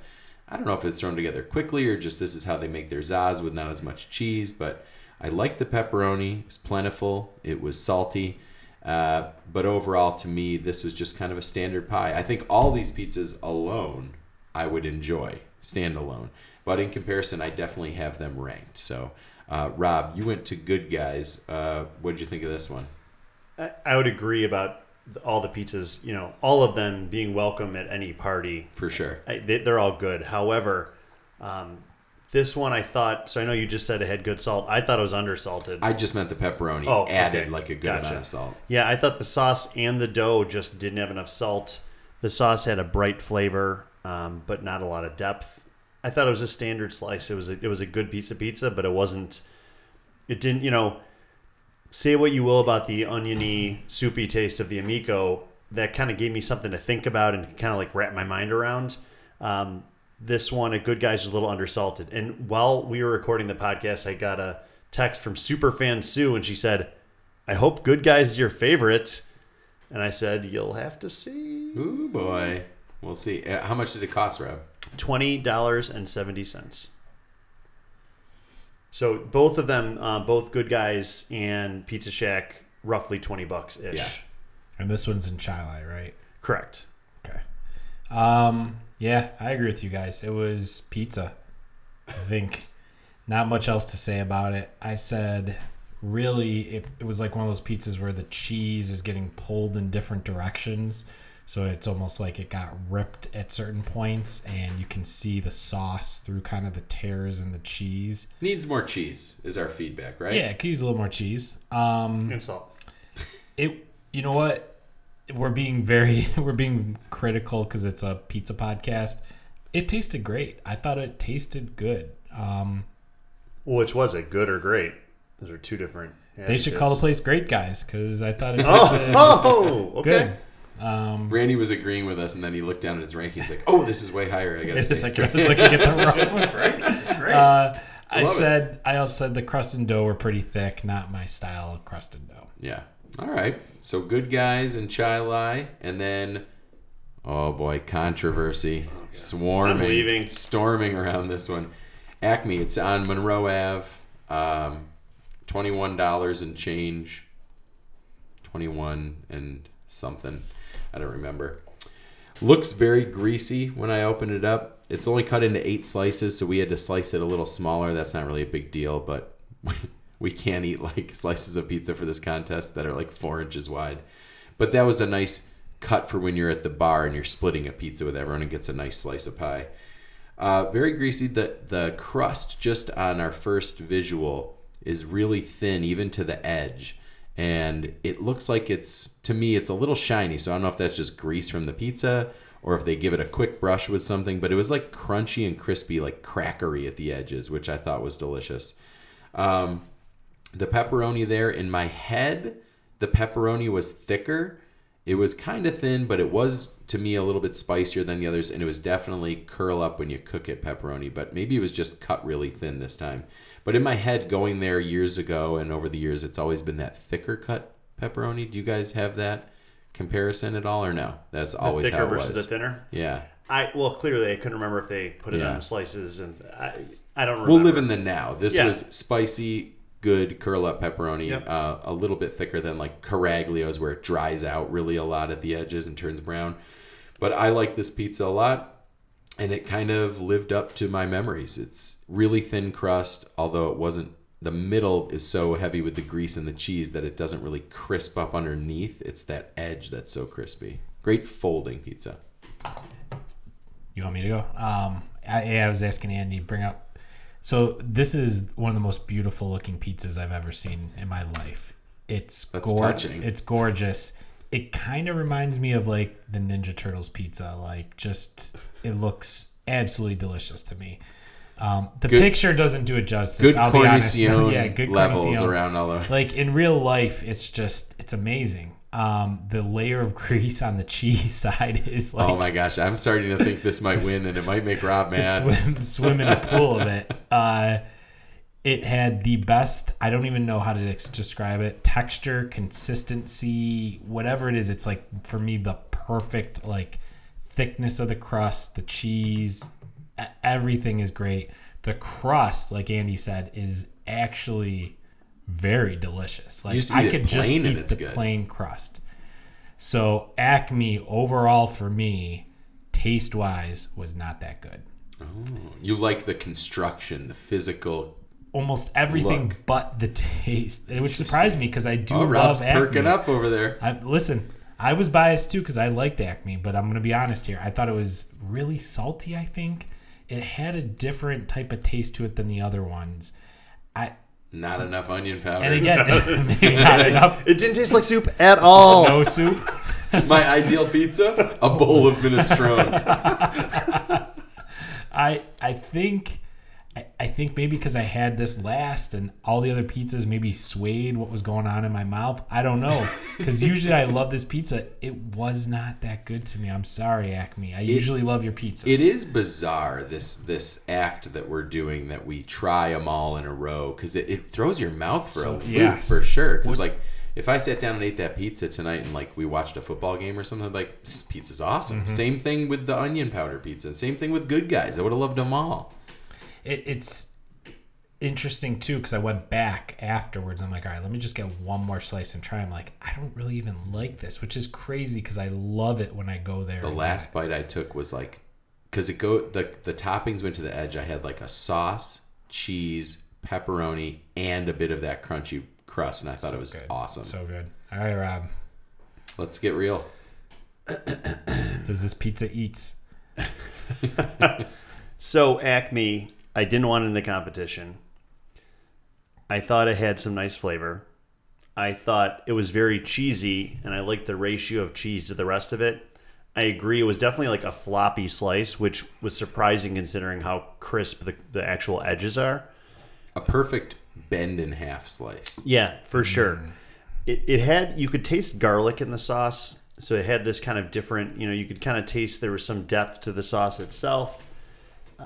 I don't know if it's thrown together quickly or just this is how they make their zaz with not as much cheese, but I liked the pepperoni. It was plentiful. It was salty. Uh, but overall, to me, this was just kind of a standard pie. I think all these pizzas alone, I would enjoy standalone. But in comparison, I definitely have them ranked. So, uh, Rob, you went to Good Guys. Uh, what did you think of this one? I, I would agree about all the pizzas. You know, all of them being welcome at any party. For sure. I, they, they're all good. However, um, this one I thought. So I know you just said it had good salt. I thought it was undersalted. I just meant the pepperoni Oh, added okay. like a good Gotcha. amount of salt. Yeah, I thought the sauce and the dough just didn't have enough salt. The sauce had a bright flavor, um, but not a lot of depth. I thought it was a standard slice. It was a, it was a good piece of pizza, but it wasn't. It didn't, you know. Say what you will about the oniony, soupy taste of the amico. That kind of gave me something to think about and kind of like wrap my mind around. Um, this one, a Good Guys, was a little undersalted. And while we were recording the podcast, I got a text from superfan Sue, and she said, I hope Good Guys is your favorite. And I said, You'll have to see. Ooh boy, we'll see. Uh, how much did it cost, Rob? $20.70. So both of them, uh, both Good Guys and Pizza Shack, roughly 20 bucks ish. Yeah. And this one's in Chili, right? Correct. Okay. Um, yeah, I agree with you guys. It was pizza. I think not much else to say about it. I said really it, it was like one of those pizzas where the cheese is getting pulled in different directions. So it's almost like it got ripped at certain points and you can see the sauce through kind of the tears in the cheese. Needs more cheese is our feedback, right? Yeah, it could use a little more cheese. Um, And salt. it you know what we're being very <laughs> we're being critical because it's a pizza podcast it tasted great i thought it tasted good um Which was it, good or great? Those are two different. they should call the place great guys because i thought it <laughs> tasted Oh, oh okay. good um Randy was agreeing with us, and then he looked down at his ranking. He's like, "Oh, this is way higher. I gotta it's say just like it's <laughs> it's like you get the wrong Great. uh i Love it. said i also said the crust and dough were pretty thick not my style of crust and dough Yeah, All right. So good guys and Chili, and then oh boy, controversy, swarming, I'm leaving. storming around this one. Acme. It's on Monroe Ave. Um, Twenty-one dollars and change. Twenty-one and something. I don't remember. Looks very greasy when I open it up. It's only cut into eight slices, so we had to slice it a little smaller. That's not really a big deal, but <laughs> we can't eat like <laughs> slices of pizza for this contest that are like four inches wide. But that was a nice cut for when you're at the bar and you're splitting a pizza with everyone and gets a nice slice of pie. Uh, very greasy. The the crust just on our first visual is really thin, even to the edge, and it looks like it's to me it's a little shiny. So I don't know if that's just grease from the pizza or if they give it a quick brush with something. But it was like crunchy and crispy, like crackery at the edges, which I thought was delicious. Um, the pepperoni there in my head, the pepperoni was thicker. It was kind of thin, but it was to me a little bit spicier than the others, and it was definitely curl up when you cook it pepperoni. But maybe it was just cut really thin this time. But in my head, going there years ago and over the years, it's always been that thicker cut pepperoni. Do you guys have that comparison at all, or no? That's always thicker how it versus was. the thinner. yeah, I well clearly I couldn't remember if they put it Yeah. on the slices and I I don't remember. we'll live in the now. This Yeah. was spicy, good curl up pepperoni, Yep. uh, a little bit thicker than like Caraglio's, where it dries out really a lot at the edges and turns brown. But I like this pizza a lot, and it kind of lived up to my memories. It's really thin crust, although it wasn't. The middle is so heavy with the grease and the cheese that it doesn't really crisp up underneath. It's that edge that's so crispy. Great folding pizza. You want me to go? Um, I, I was asking Andy bring up. So this is one of the most beautiful looking pizzas I've ever seen in my life. It's gorgeous. It's gorgeous. It kind of reminds me of like the Ninja Turtles pizza. Like just it looks absolutely delicious to me. Um, the Good- picture doesn't do it justice. Good I'll be honest. <laughs> yeah, good levels cornicione. around all over. Like in real life, it's just it's amazing. Um, the layer of <laughs> grease on the cheese <laughs> side is like oh my gosh, I'm starting to think this might <laughs> win, and it might make Rob mad. swim, swim in a pool of it. Uh, it had the best. I don't even know how to describe it. Texture, consistency, whatever it is. It's like for me the perfect like thickness of the crust, the cheese, everything is great. The crust, like Andy said, is actually very delicious. Like I could just eat it's the good. plain crust. So Acme overall for me, taste wise, was not that good. Oh, You like the construction, the physical. almost everything Look. but the taste, which surprised me because I do Oh, love Rob's Acme. perking up over there. I, listen, I was biased too because I liked Acme, but I'm gonna be honest here. I thought it was really salty. I think it had a different type of taste to it than the other ones. I Not mm. enough onion powder. and again, maybe <laughs> <laughs> not enough. It didn't taste like soup at all. No soup. <laughs> My ideal pizza: a bowl of minestrone. I I think I, I think maybe because I had this last and all the other pizzas maybe swayed what was going on in my mouth. I don't know <laughs> because usually I love this pizza. It was not that good to me. I'm sorry, Acme. I usually love your pizza. It is bizarre this this act that we're doing that we try them all in a row because it, it throws your mouth for So, a loop yes. for sure. Because like if I sat down and ate that pizza tonight and like we watched a football game or something, I'd be like this pizza's awesome. Mm-hmm. Same thing with the onion powder pizza. Same thing with Good Guys. I would have loved them all. It, it's interesting too because I went back afterwards. I'm like, all right, let me just get one more slice and try. I'm like, I don't really even like this, which is crazy because I love it when I go there. The and last bite I took was like, because it go the the toppings went to the edge. I had like a sauce, cheese, pepperoni, and a bit of that crunchy crust, and I thought it was good. awesome. So good. All right, Rob. Let's get real. Does this pizza eats? <laughs> So Acme, I didn't want it in the competition. I thought it had some nice flavor. I thought it was very cheesy, and I liked the ratio of cheese to the rest of it. I agree. It was definitely like a floppy slice, which was surprising considering how crisp the, the actual edges are. A perfect bend in half slice. Yeah, for sure. Mm-hmm. It, it had you could taste garlic in the sauce, so it had this kind of different. You know, you could kind of taste there was some depth to the sauce itself.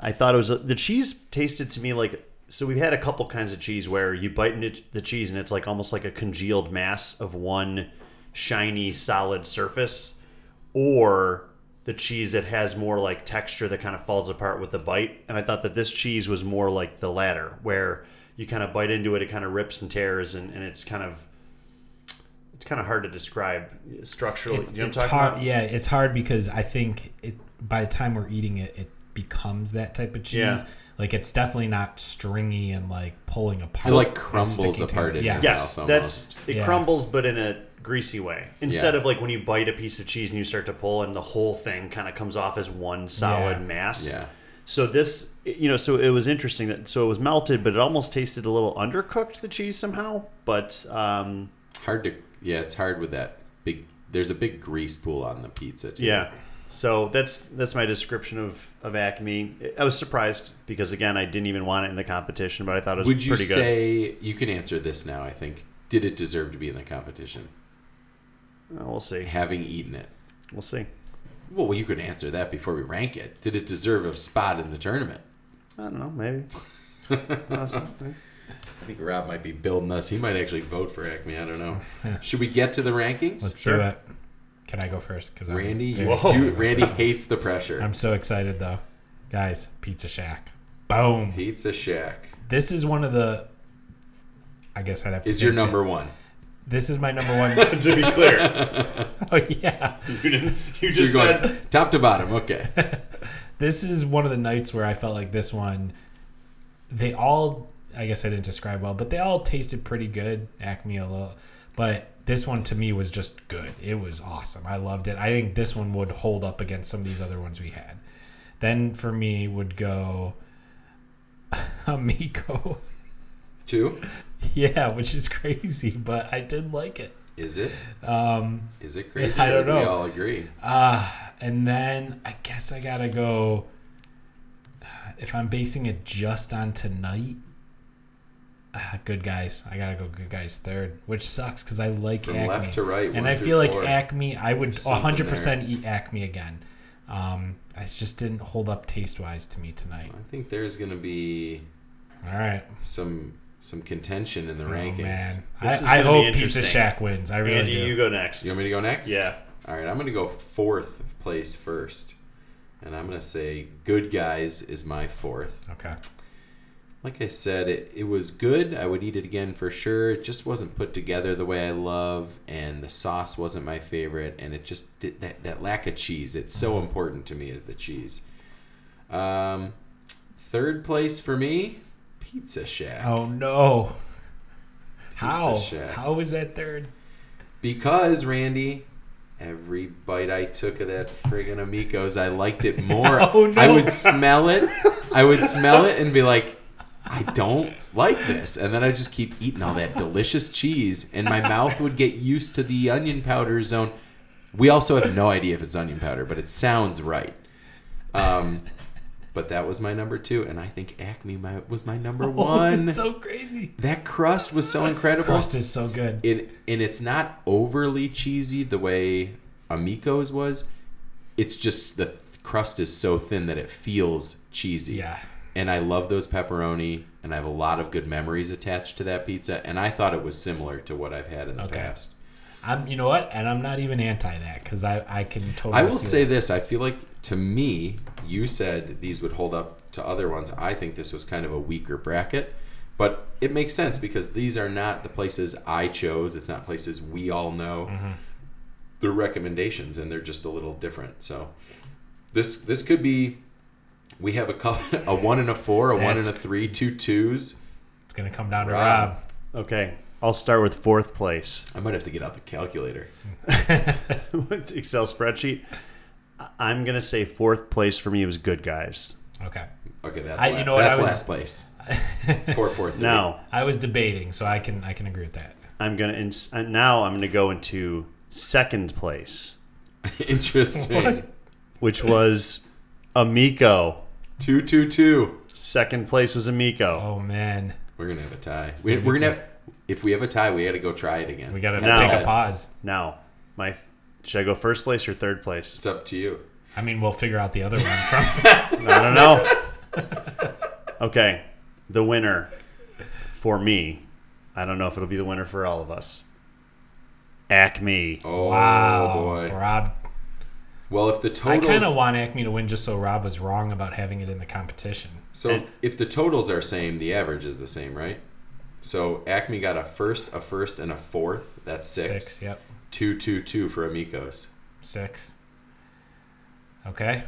I thought it was the cheese tasted to me like so we've had a couple kinds of cheese where you bite into the cheese and it's like almost like a congealed mass of one shiny solid surface or the cheese that has more like texture that kind of falls apart with the bite and i thought that this cheese was more like the latter where you kind of bite into it it kind of rips and tears and, and it's kind of it's kind of hard to describe structurally It's, you know it's what I'm talking hard. about? Yeah, it's hard because I think it by the time we're eating it, it becomes that type of cheese. Yeah. Like it's definitely not stringy and like pulling apart. It like crumbles sticking apart Yeah. your Yes, mouth that's almost. it Yeah. crumbles, but in a greasy way. Instead Yeah. of like when you bite a piece of cheese and you start to pull, and the whole thing kind of comes off as one solid Yeah. mass. Yeah. So this, you know, so it was interesting that so it was melted, but it almost tasted a little undercooked the cheese somehow. But um, Hard to yeah, it's hard with that big. There's a big grease pool on the pizza too. yeah, so that's that's my description of of Acme. I was surprised because again, I didn't even want it in the competition, but I thought it was Would you pretty good. say you can answer this now? I think. Did it deserve to be in the competition? Uh, we'll see. Having eaten it. We'll see. Well, you could answer that before we rank it. Did it deserve a spot in the tournament? I don't know. Maybe. <laughs> Awesome. I think Rob might be building us. He might actually vote for Acme. I don't know. <laughs> Should we get to the rankings? Let's Sure. do it. Can I go first? Because Randy, you, you- Randy <laughs> hates the pressure. I'm so excited though, guys. Pizza Shack. Boom. Pizza Shack This is one of the. I guess I'd have to. is your pick it. number one. This is my number <laughs> one. to be clear, <laughs> oh yeah. you didn't. You So you're just going said top to bottom. Okay. this is one of the nights where I felt like this one, they all, I guess I didn't describe well, but they all tasted pretty good. Acme a little, but this one to me was just good. It was awesome. I loved it. I think this one would hold up against some of these other ones we had. Then for me would go <laughs> Amico. Two. <laughs> yeah, which is crazy, but I did like it. Is it? Um, Is it crazy? I don't know. We all agree. Uh, and then I guess I gotta go. If I'm basing it just on tonight, uh, good guys. I gotta go good guys third, which sucks because I like From Acme. left to right, and one I through feel like four. Acme. I would There's something 100 percent eat Acme again. Um, it just didn't hold up taste wise to me tonight. I think there's going to be All right, some some contention in the Oh, rankings. man. This is I, I gonna be hope Pizza interesting. Shack wins. I really Andy, do. you go next. You want me to go next? Yeah. All right, I'm going to go fourth place first. And I'm going to say Good Guys is my fourth. okay. Like I said, it, it was good. I would eat it again for sure. It just wasn't put together the way I love, and the sauce wasn't my favorite, and it just did that, that lack of cheese. It's so important to me, is the cheese. Um, third place for me, Pizza Shack. Oh no. How? Shack. How was that third? Because, Randy, every bite I took of that friggin' Amico's, I liked it more. <laughs> Oh, no. I would smell it. I would smell it and be like, I don't like this. And then I just keep eating all that delicious cheese, and my mouth would get used to the onion powder zone. We also have no idea if it's onion powder, but it sounds right. Um, but that was my number two, and I think Acme my, was my number <laughs> Oh, one. it's so crazy. that crust was so incredible Crust is so good. it and it's not overly cheesy the way Amico's was. It's just the th- crust is so thin that it feels cheesy. Yeah. And I love those pepperoni, and I have a lot of good memories attached to that pizza. And I thought it was similar to what I've had in the Okay. past. I'm, you know what? And I'm not even anti that because I, I can totally. I will say that. this: I feel like to me, you said these would hold up to other ones. I think this was kind of a weaker bracket, but it makes sense because these are not the places I chose. It's not places we all know. Mm-hmm. They're recommendations, and they're just a little different. So this this could be. We have a col- <laughs> a one and a four, a one and a three, two twos. it's gonna come down to Rob. Rob. Okay, I'll start with fourth place. I might have to get out the calculator. With <laughs> Excel spreadsheet. I- I'm gonna say fourth place for me was Good Guys. Okay. Okay, that's I- la- you know what, that's I was- last place. <laughs> Four, four, three. Now I was debating, so I can I can agree with that. I'm gonna ins- uh, now I'm gonna go into second place, interesting. which was Amico. Two, two, two. Second place was Amico. Oh man, We're gonna have a tie. We, we're gonna have, if we have a tie, we got to go try it again. we gotta Now- take a pause. Now, my should I go first place or third place? It's up to you. I mean, we'll figure out the other one <laughs> from. I don't know. okay, the winner for me. I don't know if it'll be the winner for all of us. Acme. Oh wow, boy. Rob. Well, if the totals, I kind of want Acme to win just so Rob was wrong about having it in the competition. so if, if the totals are same, the average is the same, right? So Acme got a first, a first, and a fourth. That's six. Six. Yep. Two, two, two for Amico's. Six. Okay.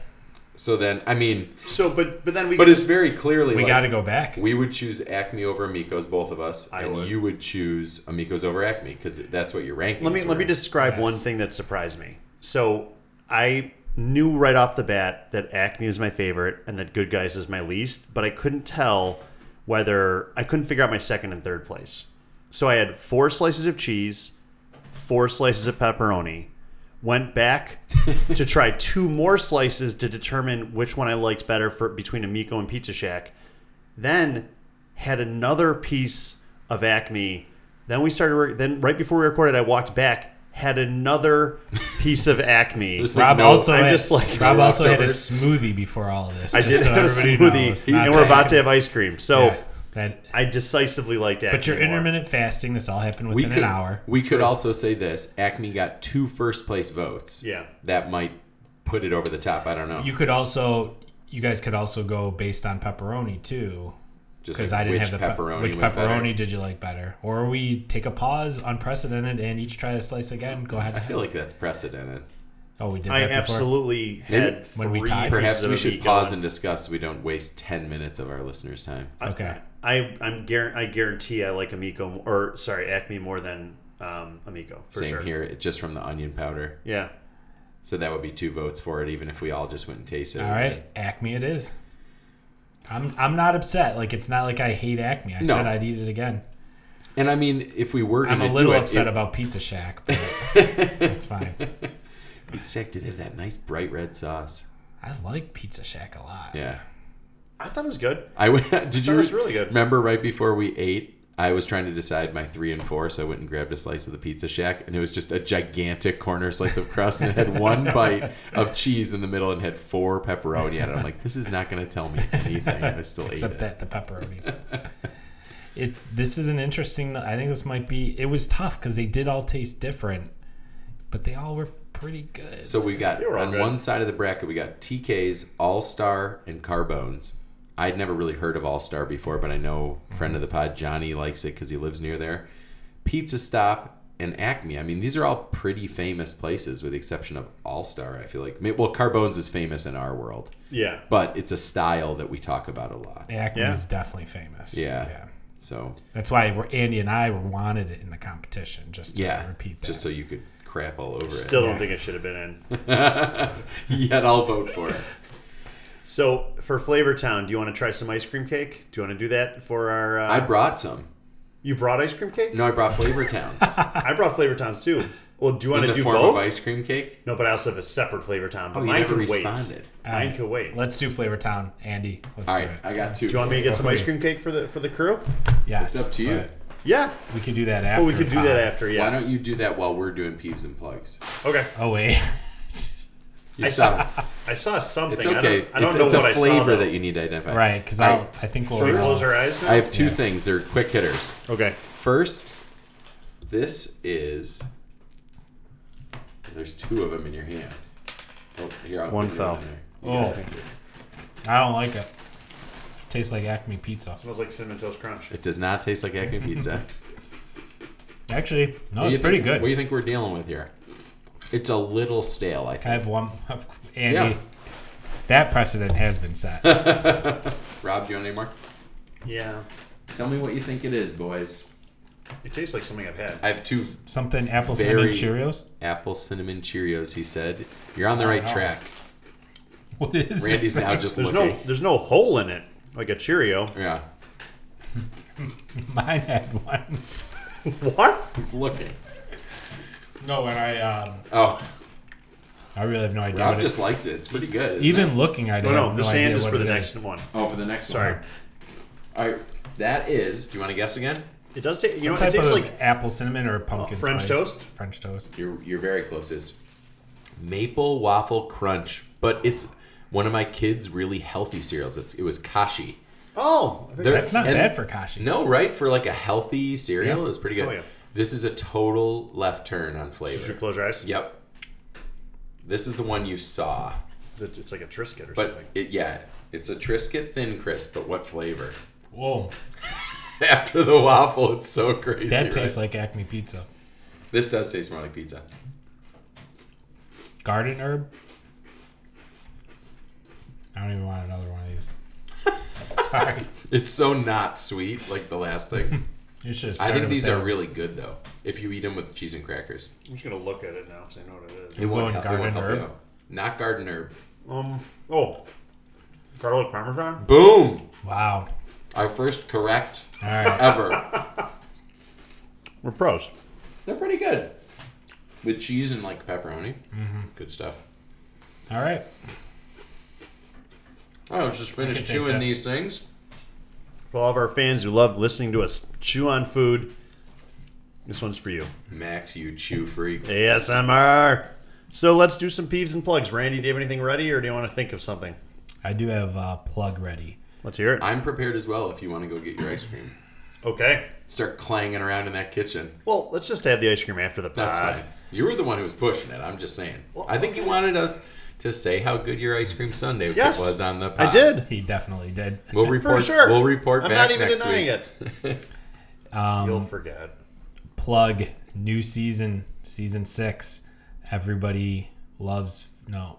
So then, I mean, So, but but then we. but it's very clearly We like, got to go back. We would choose Acme over Amico's, both of us, I and would. you would choose Amico's over Acme because that's what your ranking. let me let me describe Yes. one thing that surprised me. So I knew right off the bat that Acme was my favorite and that Good Guys is my least, but I couldn't tell whether I couldn't figure out my second and third place. So I had four slices of cheese, four slices of pepperoni. Went back to <laughs> try two more slices to determine which one I liked better for between Amico and Pizza Shack. Then had another piece of Acme. Then we started. Then right before we recorded, I walked back. Had another piece of Acme. There's like Rob no- also I'm had, just like- Rob no also had a smoothie before all of this. I just did so have a smoothie, knows. and we're bad. about to have ice cream. So Yeah, that, I decisively liked Acme. but you're more. intermittent fasting. This all happened we within could an hour. we could also say this: Acme got two first place votes. Yeah. that might put it over the top. I don't know. You could also, you guys could also go based on pepperoni too, Just because like I didn't which have the pepperoni. Which pepperoni better. did you like better? Or we take a pause, unprecedented, and each try to slice again. Go ahead. I feel like that's precedented. oh, we did I that before. absolutely had When we three tied? Perhaps we should Amico. pause and discuss so we don't waste ten minutes of our listeners' time. Okay. I I'm guar- I guarantee I like Amico or sorry Acme more than um, Amico for Same sure. here, just from the onion powder. Yeah. So that would be two votes for it, even if we all just went and tasted it. All right, Acme it is. I'm I'm not upset. Like it's not like I hate Acme. I No. said I'd eat it again. And I mean, if we were I'm a little do upset it, about Pizza Shack, but <laughs> that's fine. Pizza Shack did have that nice bright red sauce. I like Pizza Shack a lot. Yeah. I thought it was good. I went, <laughs> did you it was really good. remember right before we ate? I was trying to decide my three and four, so I went and grabbed a slice of the Pizza Shack, and it was just a gigantic corner slice of crust, and it had one <laughs> bite of cheese in the middle, and had four pepperoni on it. I'm like, this is not going to tell me anything. and I still ate Except it. that the pepperonis. <laughs> it's this is an interesting. I think this might be. It was tough because they did all taste different, but they all were pretty good. So we got on good. one side of the bracket, we got TK's All Star and Carbones. I'd never really heard of All Star before, but I know friend of the pod Johnny likes it because he lives near there. Pizza Stop and Acme. I mean, these are all pretty famous places, with the exception of All Star. I feel like, May- well, Carbones is famous in our world, Yeah. but it's a style that we talk about a lot. Acme Yeah. is definitely famous. Yeah. yeah. So That's why we're, Andy and I wanted it in the competition. Just to yeah, repeat that. just so you could crap all over it. Still don't think it should have been in. <laughs> Yet I'll vote for it. So for Flavor Town, do you want to try some ice cream cake? Do you want to do that for our? Uh, I brought some. you brought ice cream cake? No, I brought Flavor Towns. <laughs> I brought Flavor Towns too. Well, do you want in to the do form both? of ice cream cake. No, but I also have a separate Flavor Town. But Oh, you mine never could responded. wait. All Mine right. could wait. Let's do Flavor Town, Andy. Let's All do right, it. I got two. Do you want me to get some ice cream cake for the for the crew? Yes, It's up to you. Yeah. We could do that after. Oh, we could do pod. that after. Yeah. Why don't you do that while we're doing peeves and plugs? Okay. Oh wait. <laughs> You I saw. saw. I saw something. It's I okay. don't, I don't it's know it's what a I saw. flavor though. that you need to identify. right, because I'll. I think we'll. Should we close our eyes now? I have two Yeah. things. They're quick hitters. Okay. First, this is. There's two of them in your hand. Oh, here, I'll One put it fell. on there. Oh. You Oh. got it. I don't like it. Tastes like Acme pizza. smells like cinnamon toast crunch. It does not taste like Acme pizza. <laughs> Actually, no, What it's pretty think- good. What do you think we're dealing with here? It's a little stale, I think. I have one. Andy, Yeah. that precedent has been set. <laughs> Rob, do you want any more? Yeah. Tell me what you think it is, boys. It tastes like something I've had. I have two Something apple cinnamon Cheerios. apple cinnamon Cheerios. He said, "You're on the right Wow. track." <laughs> What is Randy's this? now thing? just There's looking. no there's no hole in it like a Cheerio. Yeah, <laughs> Mine had one. What? he's looking. No, and I um, Oh, I really have no idea. Rob what just it, likes it. It's pretty good. even it? looking, I don't no. have This no hand idea is what for the it next one. oh, for the next Sorry. one. Sorry. All right, that is. Do you want to guess again? It does taste. You Some know, it tastes like apple cinnamon or pumpkin French spice. toast? French toast. You're you're very close. It's maple waffle crunch, but it's one of my kids' really healthy cereals. It's, it was kashi. Oh, That's not and- bad for Kashi. No, right? For like a healthy cereal, Yeah. it's pretty good. Oh, yeah. This is a total left turn on flavor. should flavor. you close your eyes? Yep. This is the one you saw, It's it's like a Triscuit or but something. it yeah, it's a Triscuit thin crisp, but what flavor? Whoa, <laughs> After the waffle, it's so crazy. that right? tastes like Acme pizza. This does taste more like pizza. Garden herb. I don't even want another one of these. <laughs> Sorry, It's so not sweet like the last thing. <laughs> you should. have I think with these that. are really good though. If you eat them with cheese and crackers, I'm just gonna look at it now because I know what it is. it won't, going help, it won't garden help you herb? out. Not garden herb. Um. Oh. Garlic parmesan. Boom! Wow. Our first correct All right. ever. <laughs> We're pros. They're pretty good. With cheese and like pepperoni. Mm-hmm. Good stuff. All right. I was just finished chewing that. these things. For all of our fans who love listening to us chew on food, this one's for you. Max, you chew freak. ASMR. So let's do some peeves and plugs. Randy, do you have anything ready, or do you want to think of something? I do have a plug ready. Let's hear it. I'm prepared as well if you want to go get your ice cream. Okay. Start clanging around in that kitchen. Well, let's just have the ice cream after the pod. That's fine. You were the one who was pushing it. I'm just saying. I think you wanted us to say how good your ice cream sundae Yes, was on the pod. I did. He definitely did. We'll report. For sure. We'll report I'm back not even next denying week. it. <laughs> Um, You'll forget. plug new season, season six. Everybody loves no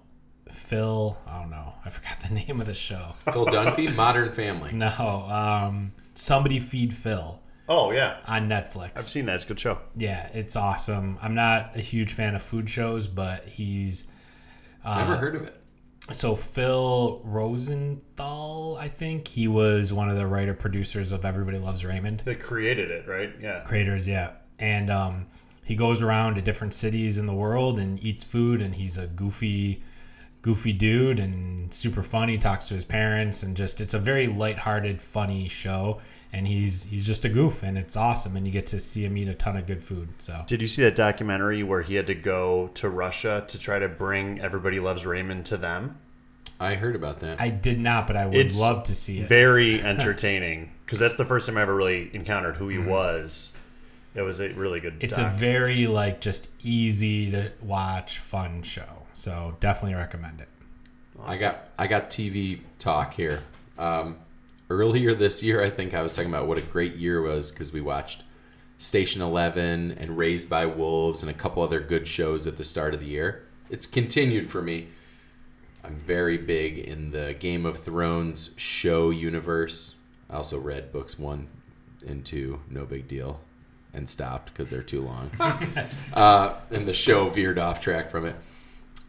Phil. I don't know. I forgot the <laughs> name of the show. Phil Dunphy, Modern Family. No, um, somebody feed Phil Oh yeah, on Netflix. I've seen that. It's a good show. Yeah, it's awesome. I'm not a huge fan of food shows, but he's Never heard of it. so Phil Rosenthal. I think he was one of the writer producers of Everybody Loves Raymond. They created it, right? Yeah. creators yeah and um, he goes around to different cities in the world and eats food and he's a goofy goofy dude and super funny talks to his parents and just it's a very lighthearted funny show and he's he's just a goof and it's awesome and you get to see him eat a ton of good food so Did you see that documentary where he had to go to Russia to try to bring Everybody Loves Raymond to them? I heard about that. i did not but i would It's love to see it Very <laughs> entertaining because that's the first time I ever really encountered who he Mm-hmm. was. It was a really good. it's doc. a very like just easy to watch fun show so definitely recommend it I got I got TV talk here. Um, earlier this year, I think I was talking about what a great year was because we watched Station Eleven and Raised by Wolves and a couple other good shows at the start of the year. It's continued for me. I'm very big in the Game of Thrones show universe. I also read books one and two, no big deal, and stopped because they're too long. <laughs> uh, and the show veered off track from it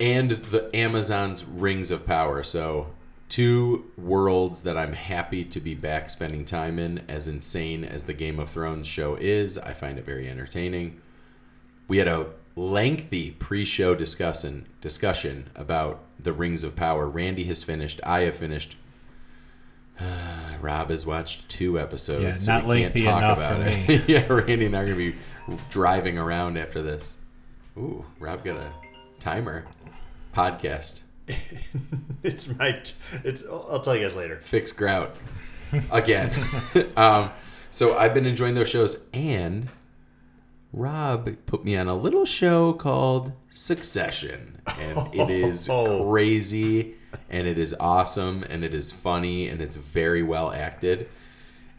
and the Amazon's Rings of Power. So, two worlds that I'm happy to be back spending time in. As insane as the Game of Thrones show is, I find it very entertaining. We had a lengthy pre-show discussion discussion about the Rings of Power. Randy has finished. I have finished. <sighs> Rob has watched two episodes. Yeah, so not can't lengthy talk enough about for it. me. <laughs> yeah, Randy and I are gonna be driving around after this. Ooh, Rob got a timer podcast. <laughs> it's my. It's. I'll tell you guys later. Fix grout again. <laughs> um, so I've been enjoying those shows, and Rob put me on a little show called Succession, and it <laughs> is Oh. crazy, and it is awesome, and it is funny, and it's very well acted,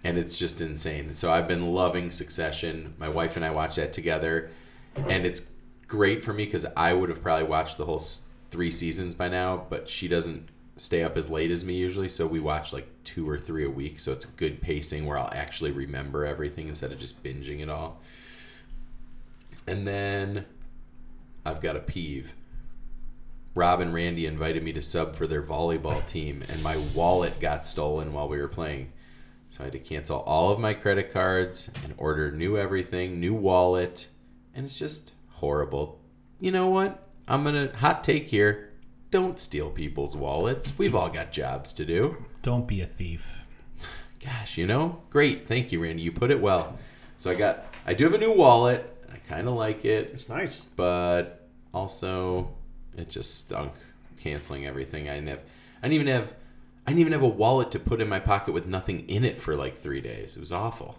and it's just insane. So I've been loving Succession. My wife and I watch that together, and it's great for me because I would have probably watched the whole three seasons by now, but she doesn't stay up as late as me usually, so we watch like two or three a week. So it's good pacing where I'll actually remember everything instead of just binging it all. And then I've got a peeve. Rob and Randy invited me to sub for their volleyball team, and my wallet got stolen while we were playing. So I had to cancel all of my credit cards and order new everything, new wallet, and it's just horrible. You know what? I'm gonna hot take here. Don't steal people's wallets. We've all got jobs to do. don't be a thief Gosh, you know? Great. Thank you, Randy. You put it well. So I got I do have a new wallet. I kinda like it It's nice. but also it just stunk canceling everything. I didn't have, I didn't even have, I didn't even have a wallet to put in my pocket with nothing in it for like three days. It was awful.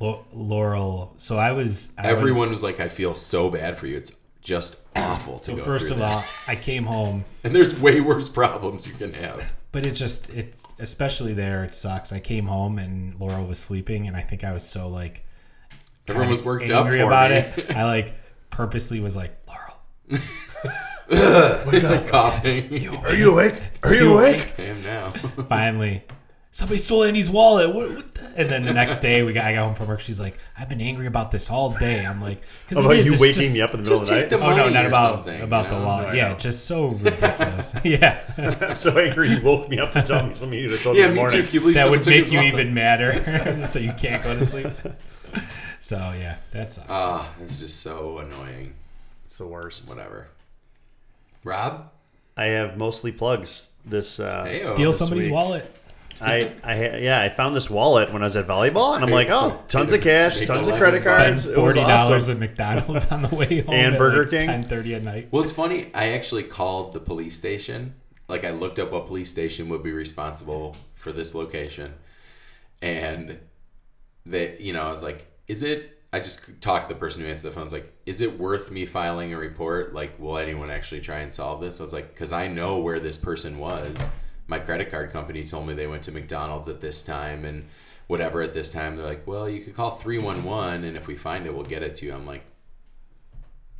Lo- Laurel. So I was. I was- Everyone was like, "I feel so bad for you. It's just awful to So go first of that." all, I came home, <laughs> and there's way worse problems you can have. but it just it especially there it sucks. I came home and Laurel was sleeping, and I think I was so like Everyone was worked up about me. it. I like purposely was like Laurel. like <laughs> coughing. <laughs> Are you awake? Are you awake? I am now. Finally, somebody stole Andy's wallet. What, what the? And then the next day, we got I got home from work. She's like, I've been angry about this all day. I'm like, because About you waking me up in the middle of the take night? the Oh no, money not about about you the know? wallet. I Yeah, just so ridiculous. <laughs> yeah, I'm <laughs> so angry you woke me up to tell me something you'd told Yeah, me in the me too. morning. Can that would make you wallet? even madder, <laughs> so you can't go to sleep. So yeah, that's Ah, it's just so annoying. It's the worst. Whatever. Rob, I have mostly plugs this uh, steal this somebody's week. wallet. I, I yeah, I found this wallet when I was at volleyball, and I'm like, oh, tons of cash, tons of credit cards. Spend forty dollars awesome. at McDonald's on the way home And Burger like King? ten thirty at night. Well, it's funny. I actually called the police station. Like, I looked up what police station would be responsible for this location, and that you know, I was like, "Is it?" I just talked to the person who answered the phone. I was like, "Is it worth me filing a report? Like, will anyone actually try and solve this?" I was like, "Because I know where this person was. My credit card company told me they went to McDonald's at this time and." Whatever at this time, they're like, well, you could call 311 and if we find it, we'll get it to you. I'm like,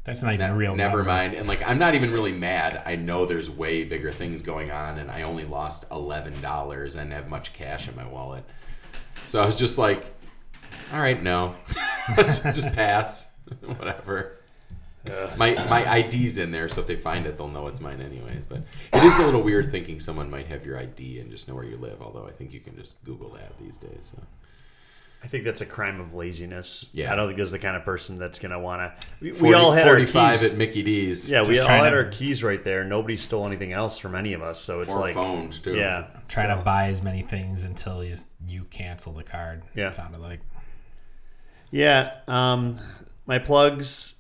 That's not even Ne- real. never number. mind. And like, I'm not even really mad. I know there's way bigger things going on, and I only lost eleven dollars and have much cash in my wallet. So I was just like, all right, no, <laughs> just pass, <laughs> whatever. My my ID's in there, so if they find it, they'll know it's mine anyways. But it is a little weird thinking someone might have your ID and just know where you live. Although I think you can just Google that these days. So. I think that's a crime of laziness. Yeah. I don't think there's the kind of person that's going to want to. We, we all had our 45 keys. at Mickey D's. yeah, we all had to- our keys right there. Nobody stole anything else from any of us, so it's like, phones too. yeah, Trying to buy as many things until you you cancel the card. Yeah. it sounded like. yeah. Um, my plugs.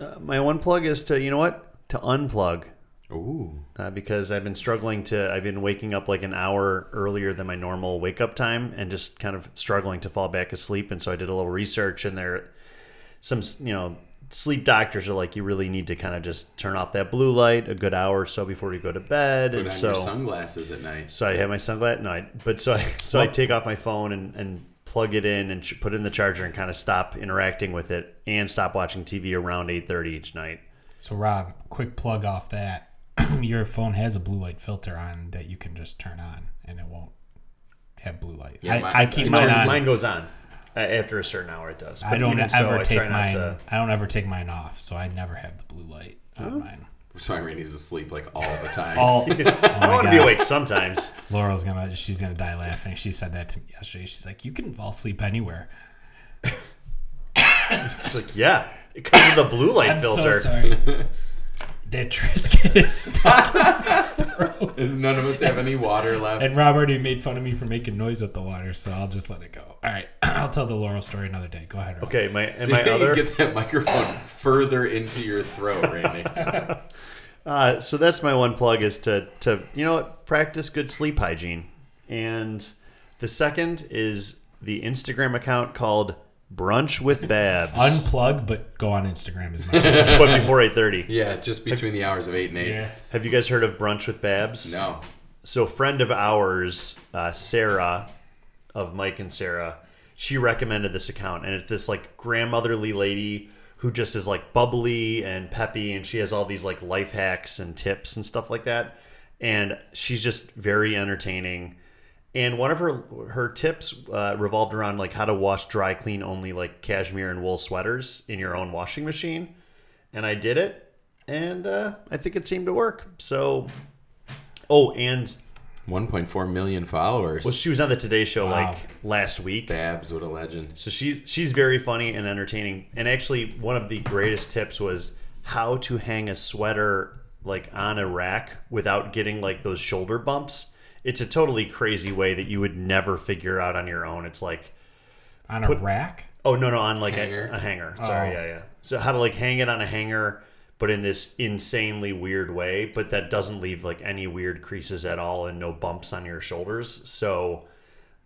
Uh, my one plug is to you know what to unplug. Ooh. uh, because I've been struggling to. I've been waking up like an hour earlier than my normal wake up time, and just kind of struggling to fall back asleep. And so I did a little research, and there, some you know, sleep doctors are like, you really need to kind of just turn off that blue light a good hour or so before you go to bed. Put and on so, your sunglasses at night. so I have my sunglasses. No, I, but so I so I take off my phone and and plug it in and put it in the charger and kind of stop interacting with it and stop watching TV around eight thirty each night. So Rob, quick plug off that. <clears throat> Your phone has a blue light filter on that you can just turn on, and it won't have blue light. Yeah, I, mine- I keep mine Mine, on. mine goes on after a certain hour. It does. I don't even so, ever I take mine. to- I don't ever take mine off, so I never have the blue light on mine. Sorry, Randy's asleep like all the time. All, <laughs> oh I want to be awake sometimes. Laurel's gonna, she's gonna die laughing. She said that to me yesterday. She's like, "You can fall asleep anywhere." It's like, yeah, because of the blue light <laughs> I'm filter. so sorry. <laughs> that Triscuit is stuck. <laughs> None of us have any water left. And Rob already made fun of me for making noise with the water, so I'll just let it go. All right, <clears throat> I'll tell the Laurel story another day. Go ahead, Rob. Okay, my and See, my <laughs> other. get that microphone further into your throat, Randy. <laughs> Uh, so that's my one plug is to to you know what practice good sleep hygiene, and the second is the Instagram account called Brunch with Babs, Unplug, but go on Instagram as much as but before eight thirty. yeah, just between the hours of eight and eight. yeah. Have you guys heard of Brunch with Babs? No. so friend of ours, uh, Sarah, of Mike and Sarah, she recommended this account, and it's this like grandmotherly lady who just is like bubbly and peppy, and she has all these like life hacks and tips and stuff like that, and she's just very entertaining. And one of her her tips uh, revolved around like how to wash dry clean only like cashmere and wool sweaters in your own washing machine, and I did it, and uh, I think it seemed to work. So, oh, and 1.4 million followers. well, she was on the Today Show Wow. like last week. Babs, what a legend. So she's she's very funny and entertaining. And actually, one of the greatest tips was how to hang a sweater like on a rack without getting like those shoulder bumps. It's a totally crazy way that you would never figure out on your own. It's like On a rack. oh no no on like Hanger? A, a hanger. Sorry, Oh. yeah yeah. So how to like hang it on a hanger, but but in this insanely weird way. But that doesn't leave like any weird creases at all and no bumps on your shoulders. So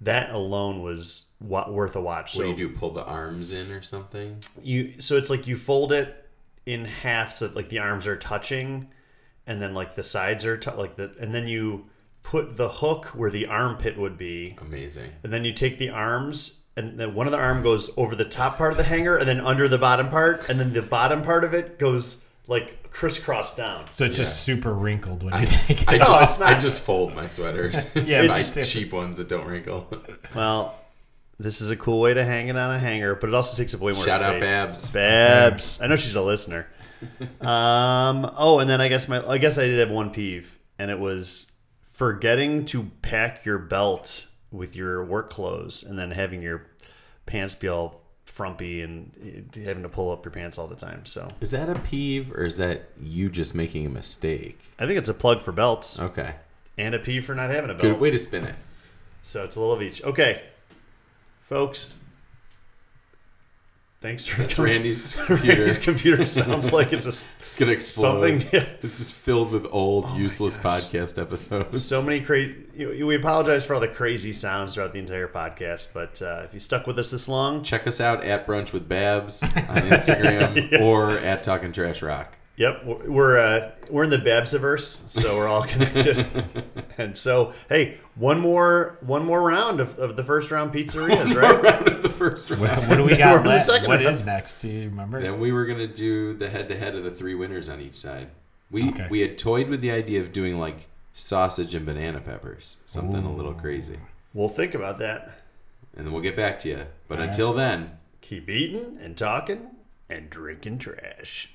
that alone was wa- worth a watch. What so do you do? Pull the arms in or something? you so it's like you fold it in half so that like the arms are touching and then like the sides are tou like the and then you put the hook where the armpit would be Amazing. and then you take the arms and then one of the arm goes over the top part of the hanger and then under the bottom part and then the bottom part of it goes like crisscross down So it's just super wrinkled when you take it. I No, just it's not. I just fold my sweaters. <laughs> Yeah, buy it's different. cheap ones that don't wrinkle. <laughs> well this is a cool way to hang it on a hanger but it also takes up way more space. Shout out space Babs. babs i know she's a listener <laughs> um oh and then i guess my i guess i did have one peeve and it was forgetting to pack your belt with your work clothes and then having your pants be all frumpy and eh, having to pull up your pants all the time so Is that a peeve or is that you just making a mistake? i think it's a plug for belts Okay. and a peeve for not having a belt Good way to spin it. So it's a little of each. Okay, folks. Thanks for That's coming. <laughs> Randy's computer. Randy's <laughs> computer sounds like it's a It's <laughs> gonna explode. something. Yeah. It's just filled with old, useless podcast episodes. So many crazy. We apologize for all the crazy sounds throughout the entire podcast, but uh, if you stuck with us this long, Check us out at Brunch with Babs on Instagram or at Talking Trash Rock. Yep, we're we're, uh, we're in the Babsiverse, so we're all connected. <laughs> and so, hey, one more one more round of, of the first round pizzerias, right? <laughs> Round of the first round. What do we <laughs> got in the left? second What round. is next? Do you remember? Then we were gonna do the head-to-head of the three winners on each side. We Okay. we had toyed with the idea of doing like sausage and banana peppers, something a little crazy, We'll think about that. and then we'll get back to you. But All right. until then. Keep eating and talking and drinking trash.